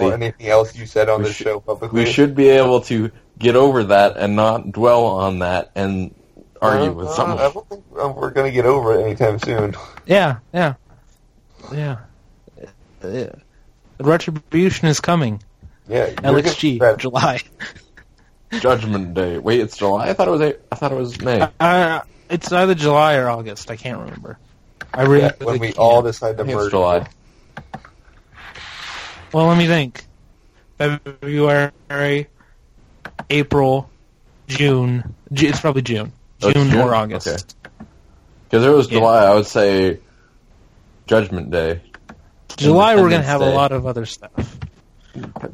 or See, anything else you said on the this should- show publicly. we should be able to get over that and not dwell on that and argue with Uh, someone. I don't think uh, we're gonna get over it anytime soon. Yeah, yeah, yeah. yeah. Retribution is coming. Yeah, you're LXG, July. Judgment Day. Wait, it's July. I thought it was. A- I thought it was May. Uh, it's either July or August. I can't remember. I really Yeah, when we can't. all decide to merge. July. Well, let me think. February, April, June. It's probably June. Oh, June, it's June? or August. Okay. Because it was Yeah. July, I would say Judgment Day. July, we're going to have Day. a lot of other stuff.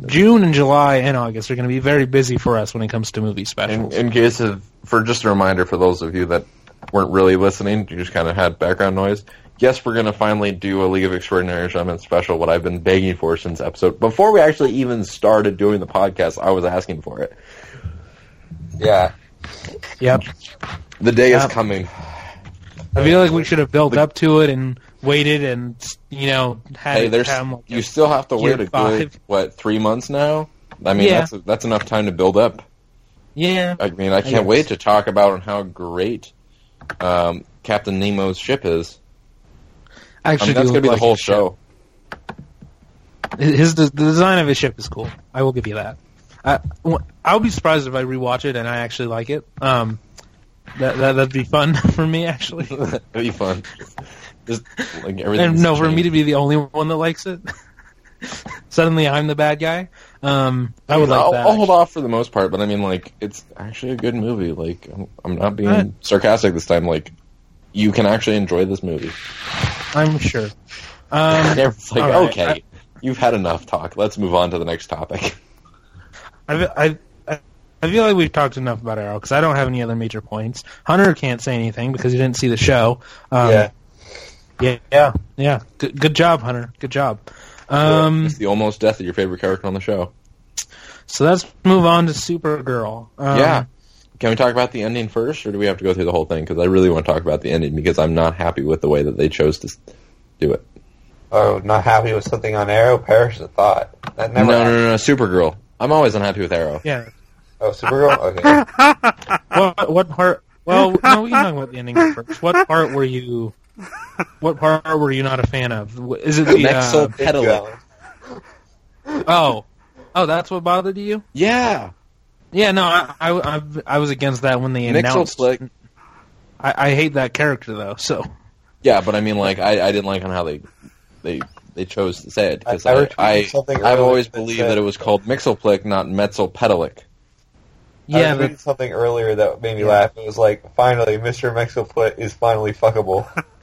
June and July and August are going to be very busy for us when it comes to movie In, specials. in case of, for just a reminder for those of you that weren't really listening, you just kind of had background noise. Yes, we're going to finally do a League of Extraordinary Gentlemen special, what I've been begging for since episode. Before we actually even started doing the podcast, I was asking for it. Yeah, yep. The day Yeah. is coming. I feel like we should have built up to it and waited and, you know, had Hey, there's like, you still have to wait a good what three months now. I mean, Yeah. that's that's enough time to build up. yeah. I mean, I can't guess. wait to talk about how great um, Captain Nemo's ship is. I Actually, mean, that's gonna be the whole show. His the design of his ship is cool. I will give you that. I, I'll be surprised if I rewatch it and I actually like it. Um, that, that that'd be fun for me actually. It'd be fun. Just like everything. no, for me to be the only one that likes it. Suddenly, I'm the bad guy. Um, I would like I'll, that. I'll hold off for the most part, but I mean, like, it's actually a good movie. Like, I'm, I'm not being Right. sarcastic this time. Like, you can actually enjoy this movie. I'm sure. Um, it's like, right. okay, you've had enough talk. Let's move on to the next topic. I, I, I I feel like we've talked enough about Arrow because I don't have any other major points. Hunter can't say anything because he didn't see the show. Um, yeah. yeah, yeah, yeah. Good, good job, Hunter. Good job. Um, it's the almost death of your favorite character on the show. so let's move on to Supergirl. Um, yeah. Can we talk about the ending first, or do we have to go through the whole thing? Because I really want to talk about the ending because I'm not happy with the way that they chose to do it. Oh, not happy with something on Arrow? Perish the thought. That No, never no, happened. no, no, Supergirl. I'm always unhappy with Arrow. yeah. Oh, Supergirl? Okay. What what part? Well, no, we can talk about the ending first. What part were you? What part were you not a fan of? Is it the? Nexel Uh, Pedalic. oh, oh, that's what bothered you? Yeah. Yeah, no, I, I, I, I was against that when they announced. Nixel I, I hate that character though. So Yeah, but I mean, like, I, I didn't like on how they they they chose to say it because I, I, I, I I've always that believed said- that it was called Mixelplick, not Metzalpedalic. yeah, I was reading something earlier that made me laugh. It was like, finally, Mr. Mexoput is finally fuckable.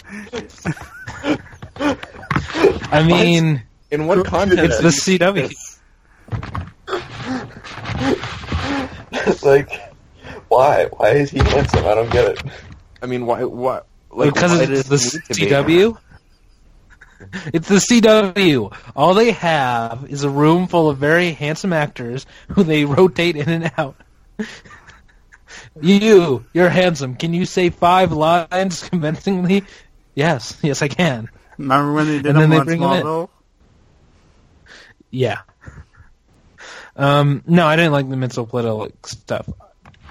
I mean, In what context? it's the CW. like, why? Why is he handsome? I don't get it. I mean, why? Why? Like, because why it's the it be? CW. It's the CW. All they have is a room full of very handsome actors who they rotate in and out. you, you're handsome. Can you say five lines convincingly? Yes, yes, I can. Remember when they did And then them they on bring 'em in. Smallville? Yeah. Um, no, I didn't like the mental political stuff.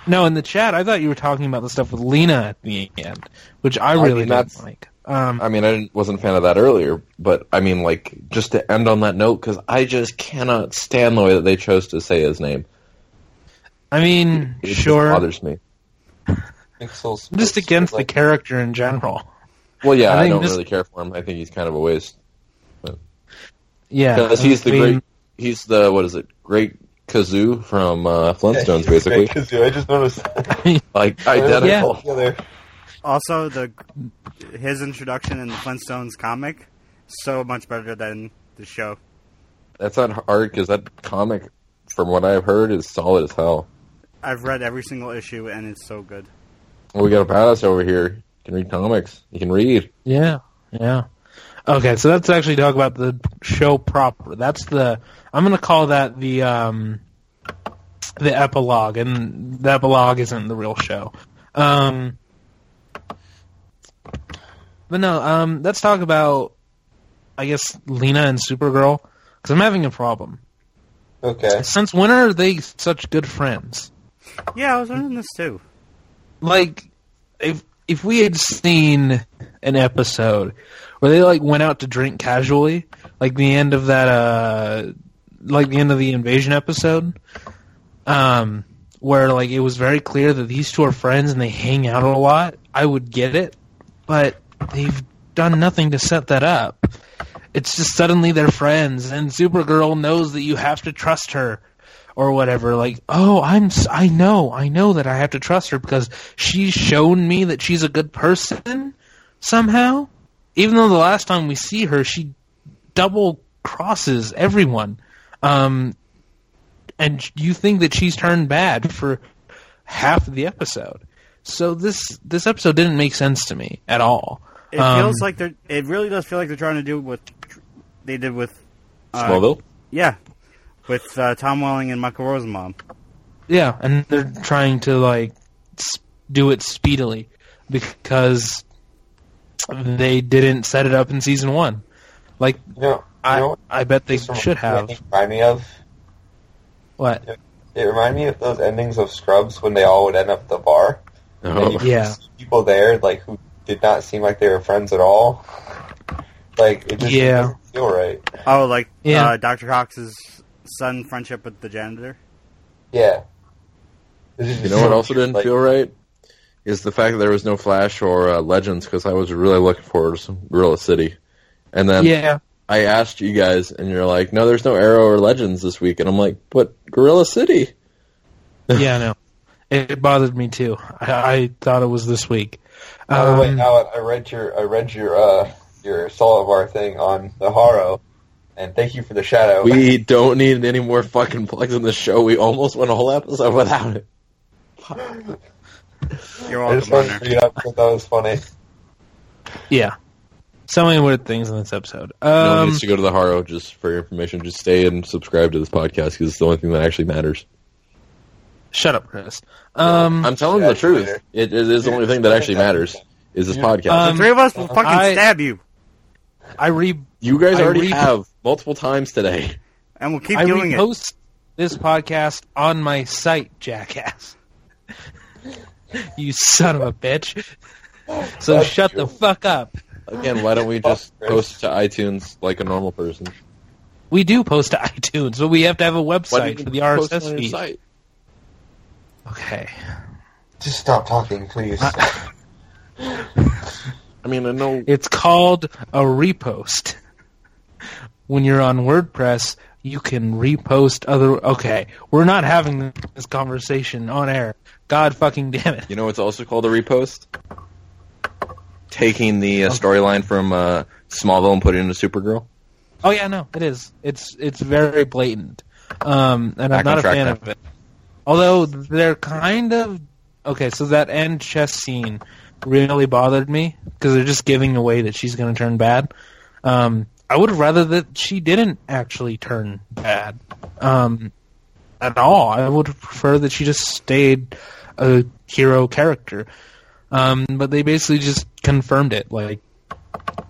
No, in the chat, I thought you were talking about the stuff with Lena at the end, which I I really mean, didn't like. Um, I mean, I didn't, wasn't a fan of that earlier, but I mean, like, just to end on that note, because I just cannot stand the way that they chose to say his name. I mean, It just sure. bothers me. Pixels. I'm just against the like, character in general. Well, yeah, I I, don't just- really care for him. I think he's kind of a waste Yeah, because he's the I mean, great. He's the what is it? Great Gazoo from uh, Flintstones, Yeah, basically. Gazoo. I just noticed. Like They're identical. both together. Also, the his introduction in the Flintstones comic so much better than the show. That's not hard because that comic, from what I've heard, is solid as hell. I've read every single issue and it's so good. Well, we got a badass over here. You can read comics. You can read. Yeah, yeah. Okay, so let's actually talk about the show proper. That's the I'm going to call that the um the epilogue, and the epilogue isn't the real show. Um, but no, um, let's talk about, I guess, Lena and Supergirl, because I'm having a problem. Okay. Since when are they such good friends? Yeah, I was wondering this too. Like, if if we had seen an episode where they like went out to drink casually, like the end of that, uh, like the end of the invasion episode, um, where like it was very clear that these two are friends and they hang out a lot, I would get it. But they've done nothing to set that up. It's just suddenly they're friends, and Supergirl knows that you have to trust her or whatever. Like, oh, I'm, s- I know, I know that I have to trust her because she's shown me that she's a good person somehow. Even though the last time we see her, she double crosses everyone. Um, and you think that she's turned bad for half of the episode. So this this episode didn't make sense to me at all. It Um, feels like they're. It really does feel like they're trying to do what they did with. Uh, Smallville. Yeah, with uh, Tom Welling and Michael Rosenbaum. Yeah, and they're trying to like do it speedily because they didn't set it up in season one. Like You know, you I, know I bet they should have. Remind me of What? it reminded me of those endings of Scrubs when they all would end up at the bar. Oh. you Yeah. people there like who did not seem like they were friends at all. Like it just Yeah. doesn't feel right. Oh, like Yeah. uh, Dr. Cox's son friendship with the janitor. Yeah. You know what also didn't like- feel right is the fact that there was no Flash or uh, Legends because I was really looking forward to some Gorilla City, and then Yeah, I asked you guys, and you're like, "No, there's no Arrow or Legends this week," and I'm like, "But Gorilla City." yeah, no. It, it bothered me too. I, I thought it was this week. Oh wait, Um, now I read your I read your uh your Solovar thing on the Haro, and thank you for the shadow. We don't need any more fucking plugs in the show. We almost went a whole episode without it. You're I just welcome, wanted to bring it up because that was funny. yeah. So many weird things in this episode. no one Um, needs to go to the Haro just for your information. Just stay and subscribe to this podcast because it's the only thing that actually matters. shut up, Chris. Um, I'm telling Yeah, the truth. Twitter. It, it is the only thing that actually matters. Is this podcast? Um, the three of us will fucking I- stab you, I re you guys I already re- have multiple times today. and we'll keep I doing it. repost this podcast on my site, jackass. you son of a bitch. So That's shut you. the fuck up. Again, why don't we just post to iTunes like a normal person? We do post to iTunes, but we have to have a website for the RSS feed. site? Okay. Just stop talking, please. I mean, I know It's called a repost. When you're on WordPress, you can repost other. Okay, we're not having this conversation on air. God fucking damn it. You know what's also called a repost? Taking the uh, storyline from uh, Smallville and putting it into Supergirl. Oh yeah, no, it is. It's it's very blatant, um, and I'm not a fan now. of it. Although they're kind of okay. So that end chess scene really bothered me because they're just giving away that she's going to turn bad. Um, I would rather that she didn't actually turn bad um, at all. I would prefer that she just stayed a hero character. Um, but they basically just confirmed it. Like,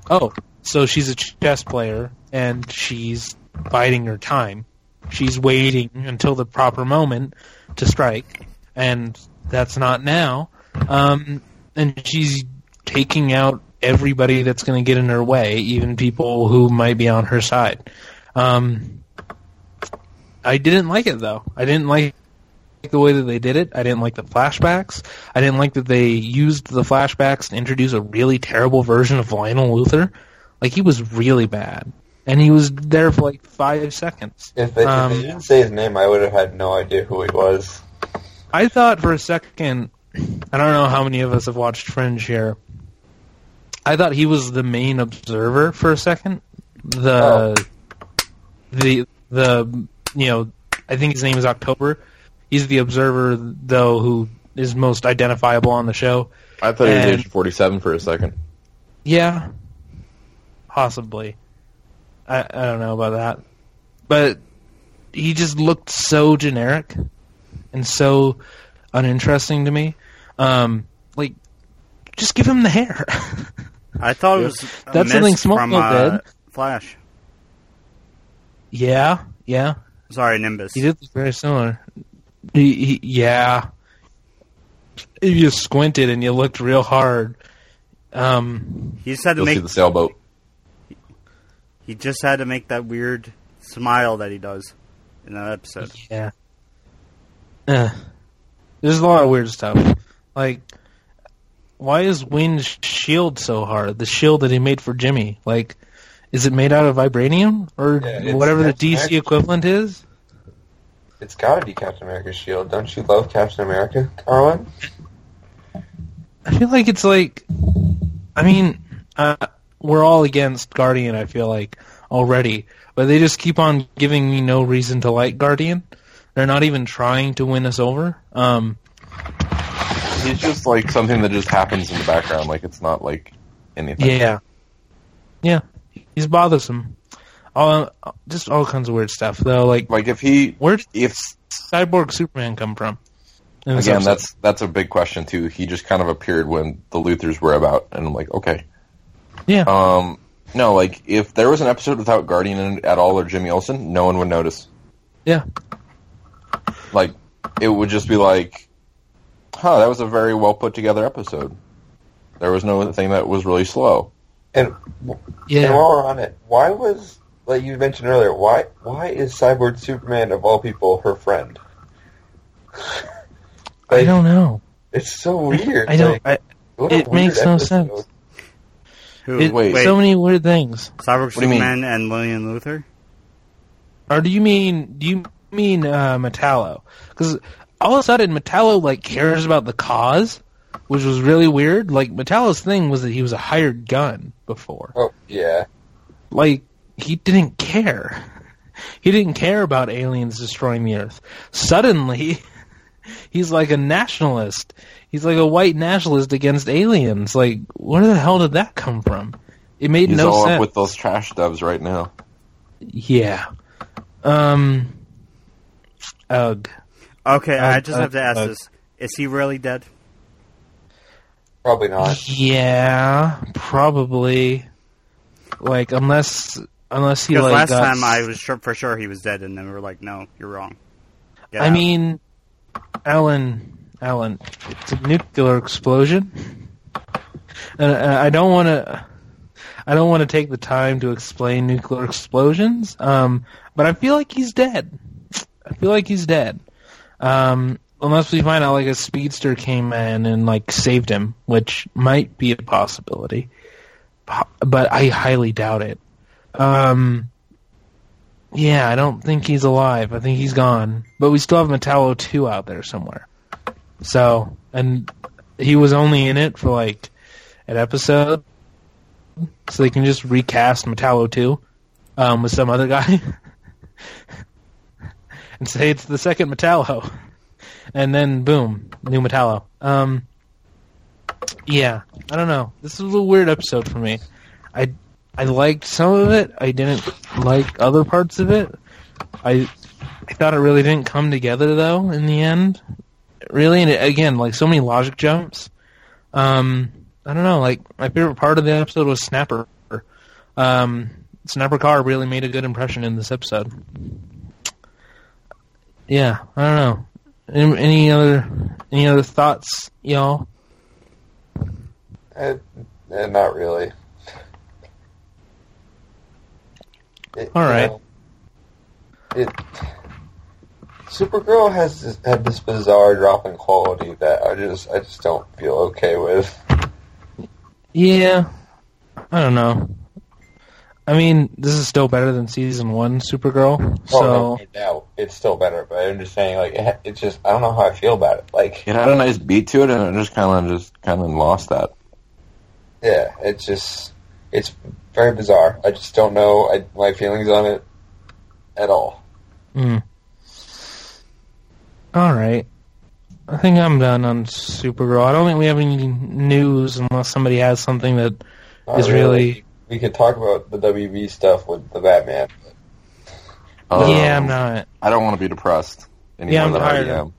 oh, so she's a chess player and she's biding her time. She's waiting until the proper moment to strike, and that's not now. Um, and she's taking out everybody that's going to get in her way, even people who might be on her side. Um, I didn't like it though. I didn't like the way that they did it. I didn't like the flashbacks. I didn't like that they used the flashbacks to introduce a really terrible version of Lionel Luthor. Like he was really bad, and he was there for like five seconds. if, they, Um, if they didn't say his name, I would have had no idea who he was. I thought for a second, I don't know how many of us have watched Fringe here. I thought he was the main observer for a second. The the the you know, I think his name is October. He's the observer though who is most identifiable on the show. I thought he was age 47 for a second. Yeah, possibly. I I don't know about that, but he just looked so generic. and so uninteresting to me. Um, like, just give him the hair. I thought it was a That's something mist Smallville from uh, did. Flash. yeah, yeah. Sorry, Nimbus. He did look very similar. He, he, yeah. If you squinted and you looked real hard, um, He just had to You'll see make. the sailboat. He just had to make that weird smile that he does in that episode. yeah. Uh, there's a lot of weird stuff. Like, why is Winn's shield so hard? The shield that he made for Jimmy. Like, is it made out of vibranium or Yeah, whatever the DC equivalent is? It's gotta be Captain America's shield. Don't you love Captain America, Carlin? I feel like it's like, I mean, uh, we're all against Guardian. I feel like already, but they just keep on giving me no reason to like Guardian. They're not even trying to win us over. Um, He's just like something that just happens in the background. Like it's not like anything. yeah, yeah, he's bothersome. All just all kinds of weird stuff though. Like, Like if he, where did if Cyborg Superman come from? again, episode? that's that's a big question too. He just kind of appeared when the Luthors were about, and I'm like, okay. yeah. Um, no, like if there was an episode without Guardian at all or Jimmy Olsen, no one would notice. Yeah. Like it would just be like, huh, that was a very well put together episode. There was no thing that was really slow. And, and while we're on it, why was like you mentioned earlier? Why why is Cyborg Superman of all people her friend? I don't know. It's so weird. I don't. Like, I, it weird makes no sense. Who? it, wait. so many weird things. Cyborg do you mean? Superman and Lillian Luthor? Or do you mean do you mean uh, Metallo? Because all of a sudden Metallo like cares about the cause, which was really weird. Like Metallo's thing was that he was a hired gun before. Oh yeah, Like he didn't care. He didn't care about aliens destroying the Earth. Suddenly, he's like a nationalist. He's like a white nationalist against aliens. Like where the hell did that come from? It made He's no all sense. up with those trash dubs right now. Yeah. Um. Ugh. Okay, Uh, I just uh, have to ask uh, this: Is he really dead? probably not. Yeah, probably. Like unless unless he Because like last got time I was sure for sure he was dead, and then we were like, "No, you're wrong." Get I out. mean, Allan, Allan, it's a nuclear explosion, and I I don't want to. I don't want to take the time to explain nuclear explosions, um, but I feel like he's dead. I feel like he's dead. Um, unless we find out like a speedster came in and like saved him, which might be a possibility, but I highly doubt it. Um, yeah, I don't think he's alive. I think he's gone. But we still have Metallo 2 out there somewhere. So, and he was only in it for like an episode. So they can just recast Metallo 2 um, with some other guy. and say it's the second Metallo. And then, boom, new Metallo. Um, yeah, I don't know. This is a little weird episode for me. I I liked some of it. I didn't like other parts of it. I I thought it really didn't come together though in the end. Really, and again, like so many logic jumps. Um, I don't know. Like my favorite part of the episode was Snapper. Um, Snapper Carr really made a good impression in this episode. Yeah, I don't know. Any, any other any other thoughts, y'all? Eh, eh, not really. It, All you know, it Supergirl has this, had this bizarre drop in quality that I just I just don't feel okay with. Yeah, I don't know. I mean, this is still better than season one Supergirl. So oh, no, no it's still better, but I'm just saying, like, it, it's just I don't know how I feel about it. Like, It had a nice beat to it, and it just kind of just kind of lost that. yeah, it's just it's very bizarre. I just don't know I, my feelings on it at all. Mm. All right. I think I'm done on Supergirl. I don't think we have any news unless somebody has something that Not is really. We could talk about the WB stuff with the Batman. Um, yeah, I'm not. I don't want to be depressed anymore Yeah, I'm than I already tired.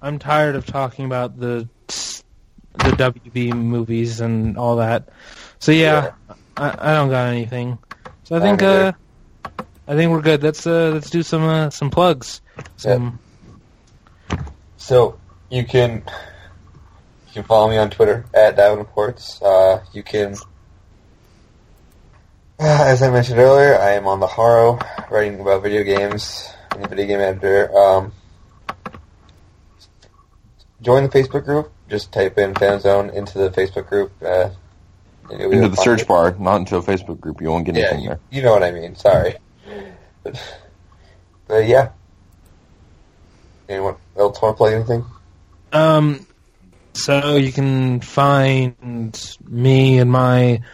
I'm tired of talking about the the WB movies and all that. So yeah, I, I don't got anything. So I I think uh, I think we're good. Let's uh, let's do some uh, some plugs. Some So you can you can follow me on Twitter at Davenports. Uh, you can, as I mentioned earlier, I am on the Haro writing about video games. I'm the video game editor. Um, join the Facebook group. Just type in Phantom Zone into the Facebook group. Uh, and you'll be Into the search it. bar, not into a Facebook group. You won't get Yeah, anything you, there. you know what I mean. Sorry, but, but yeah. Anyone else want to play anything? Um, so you can find me and my m-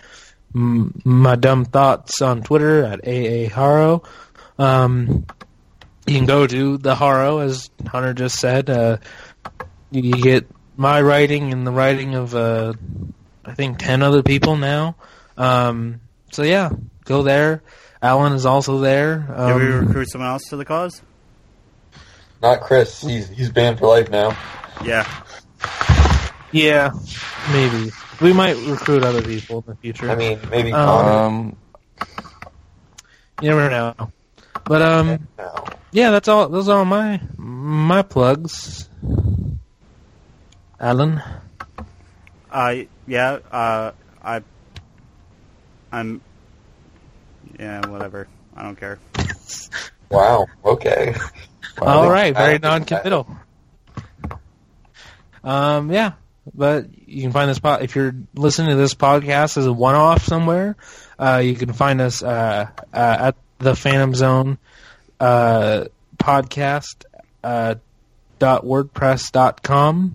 my dumb thoughts on Twitter at aaharo. Um, you can go to the Haro, as Hunter just said. Uh, you, you get my writing and the writing of uh, I think ten other people now. Um, so yeah, go there. Allan is also there. Did Um, we recruit someone else to the cause? Not Chris. He's he's banned for life now. Yeah. Yeah, maybe we might recruit other people in the future. I mean, maybe Um, Connor. Um, You never know. But um, No. yeah, that's all. Those are all my my plugs. Allan, Uh, yeah. Uh, I. I'm. Yeah. Whatever. I don't care. Wow. Okay. all right, very I- non-committal. Um, yeah, but you can find this pod if you're listening to this podcast as a one-off somewhere. Uh, you can find us uh, uh, at the Phantom Zone uh, podcast uh, dot wordpress dot com.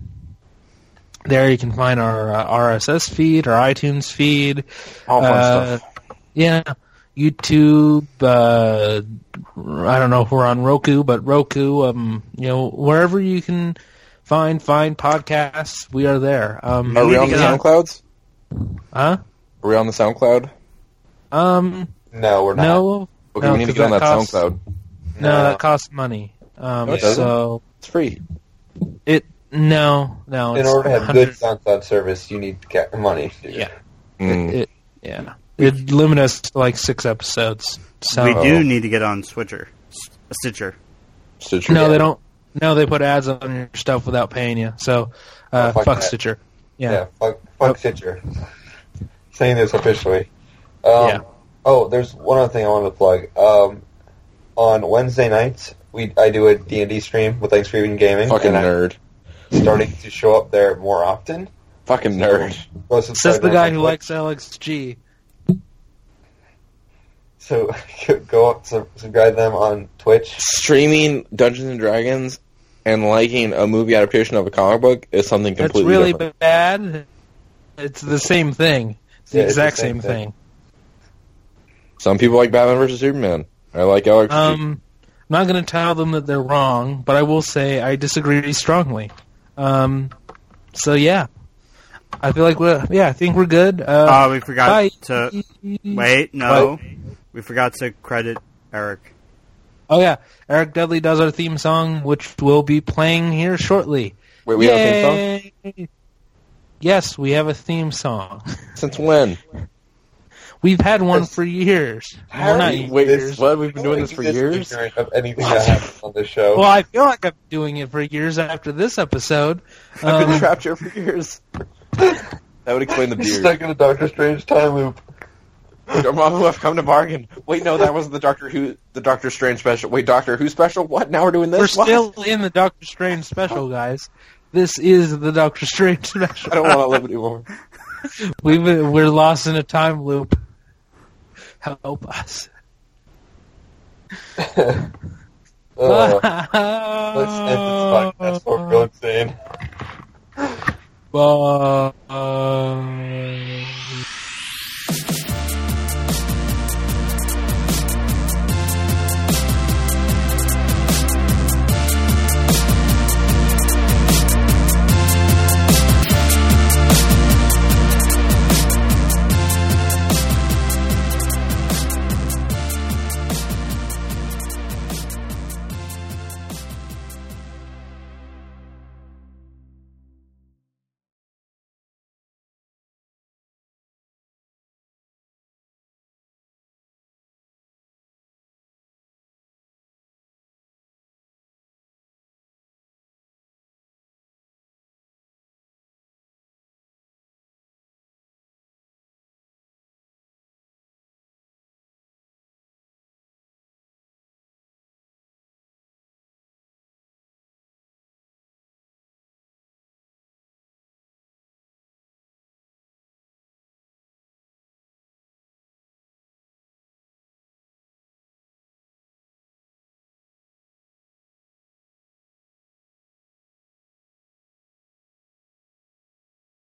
There you can find our uh, RSS feed, our iTunes feed, all fun stuff. yeah, YouTube. Uh, I don't know if we're on Roku, but Roku. Um, you know, wherever you can find find podcasts, we are there. Um, Are we on the get SoundClouds? Huh? Are we on the SoundCloud? Um, No, we're not. no, Okay, No, we need to get on that that costs- SoundCloud. no, that costs money. Um, No, it so It's free. it no, no. In it's order to have 100 good SoundCloud service, you need to get money. dude. Yeah. Mm. It, it, yeah, it limit us to like six episodes. So we do need to get on Switcher. Stitcher. Stitcher. No, they don't. No, they put ads on your stuff without paying you. So, uh, Oh, fuck fuck that. Stitcher. Yeah. Yeah. fuck, fuck Stitcher. Saying this officially. Um, Yeah. Oh, there's one other thing I wanted to plug. Um, on Wednesday nights, we I do a D and D stream with Extreme Gaming. Fucking and I'm nerd. starting to show up there more often. Fucking nerd. Go Says the guy who likes Alex LXG. So go up, sub- subscribe them on Twitch. Streaming Dungeons and Dragons and liking a movie adaptation of a comic book is something completely That's completely really different. bad. It's the same thing. It's the Yeah, it's the exact same same thing. thing. Some people like Batman versus Superman. I like Alex. Um, I'm not going to tell them that they're wrong, but I will say I disagree strongly. Um, so yeah, I feel like we're yeah, I think we're good. Uh, Uh, we forgot bye. to wait. No, we forgot to credit Eric. Oh yeah, Eric Dudley does our theme song, which we'll be playing here shortly. Wait, we have a theme song? Yes, we have a theme song. Since when? We've had one for years. Well, not Harry, Wait, years. what? We've been doing this for years? Of anything that happens on this show. Well, I feel like I'm doing it for years after this episode. I've been Um, trapped here for years. that would explain the He's beard. stuck in a Doctor Strange time loop. Dormammu, I've come to bargain. Wait, no, that wasn't the Doctor Who, the Doctor Strange special. Wait, Doctor Who special? What? Now we're doing this? We're What? still in the Doctor Strange special, guys. This is the Doctor Strange special. I don't want to live anymore. We've we're lost in a time loop. Help us. Uh, let's end this podcast we go insane. Bye.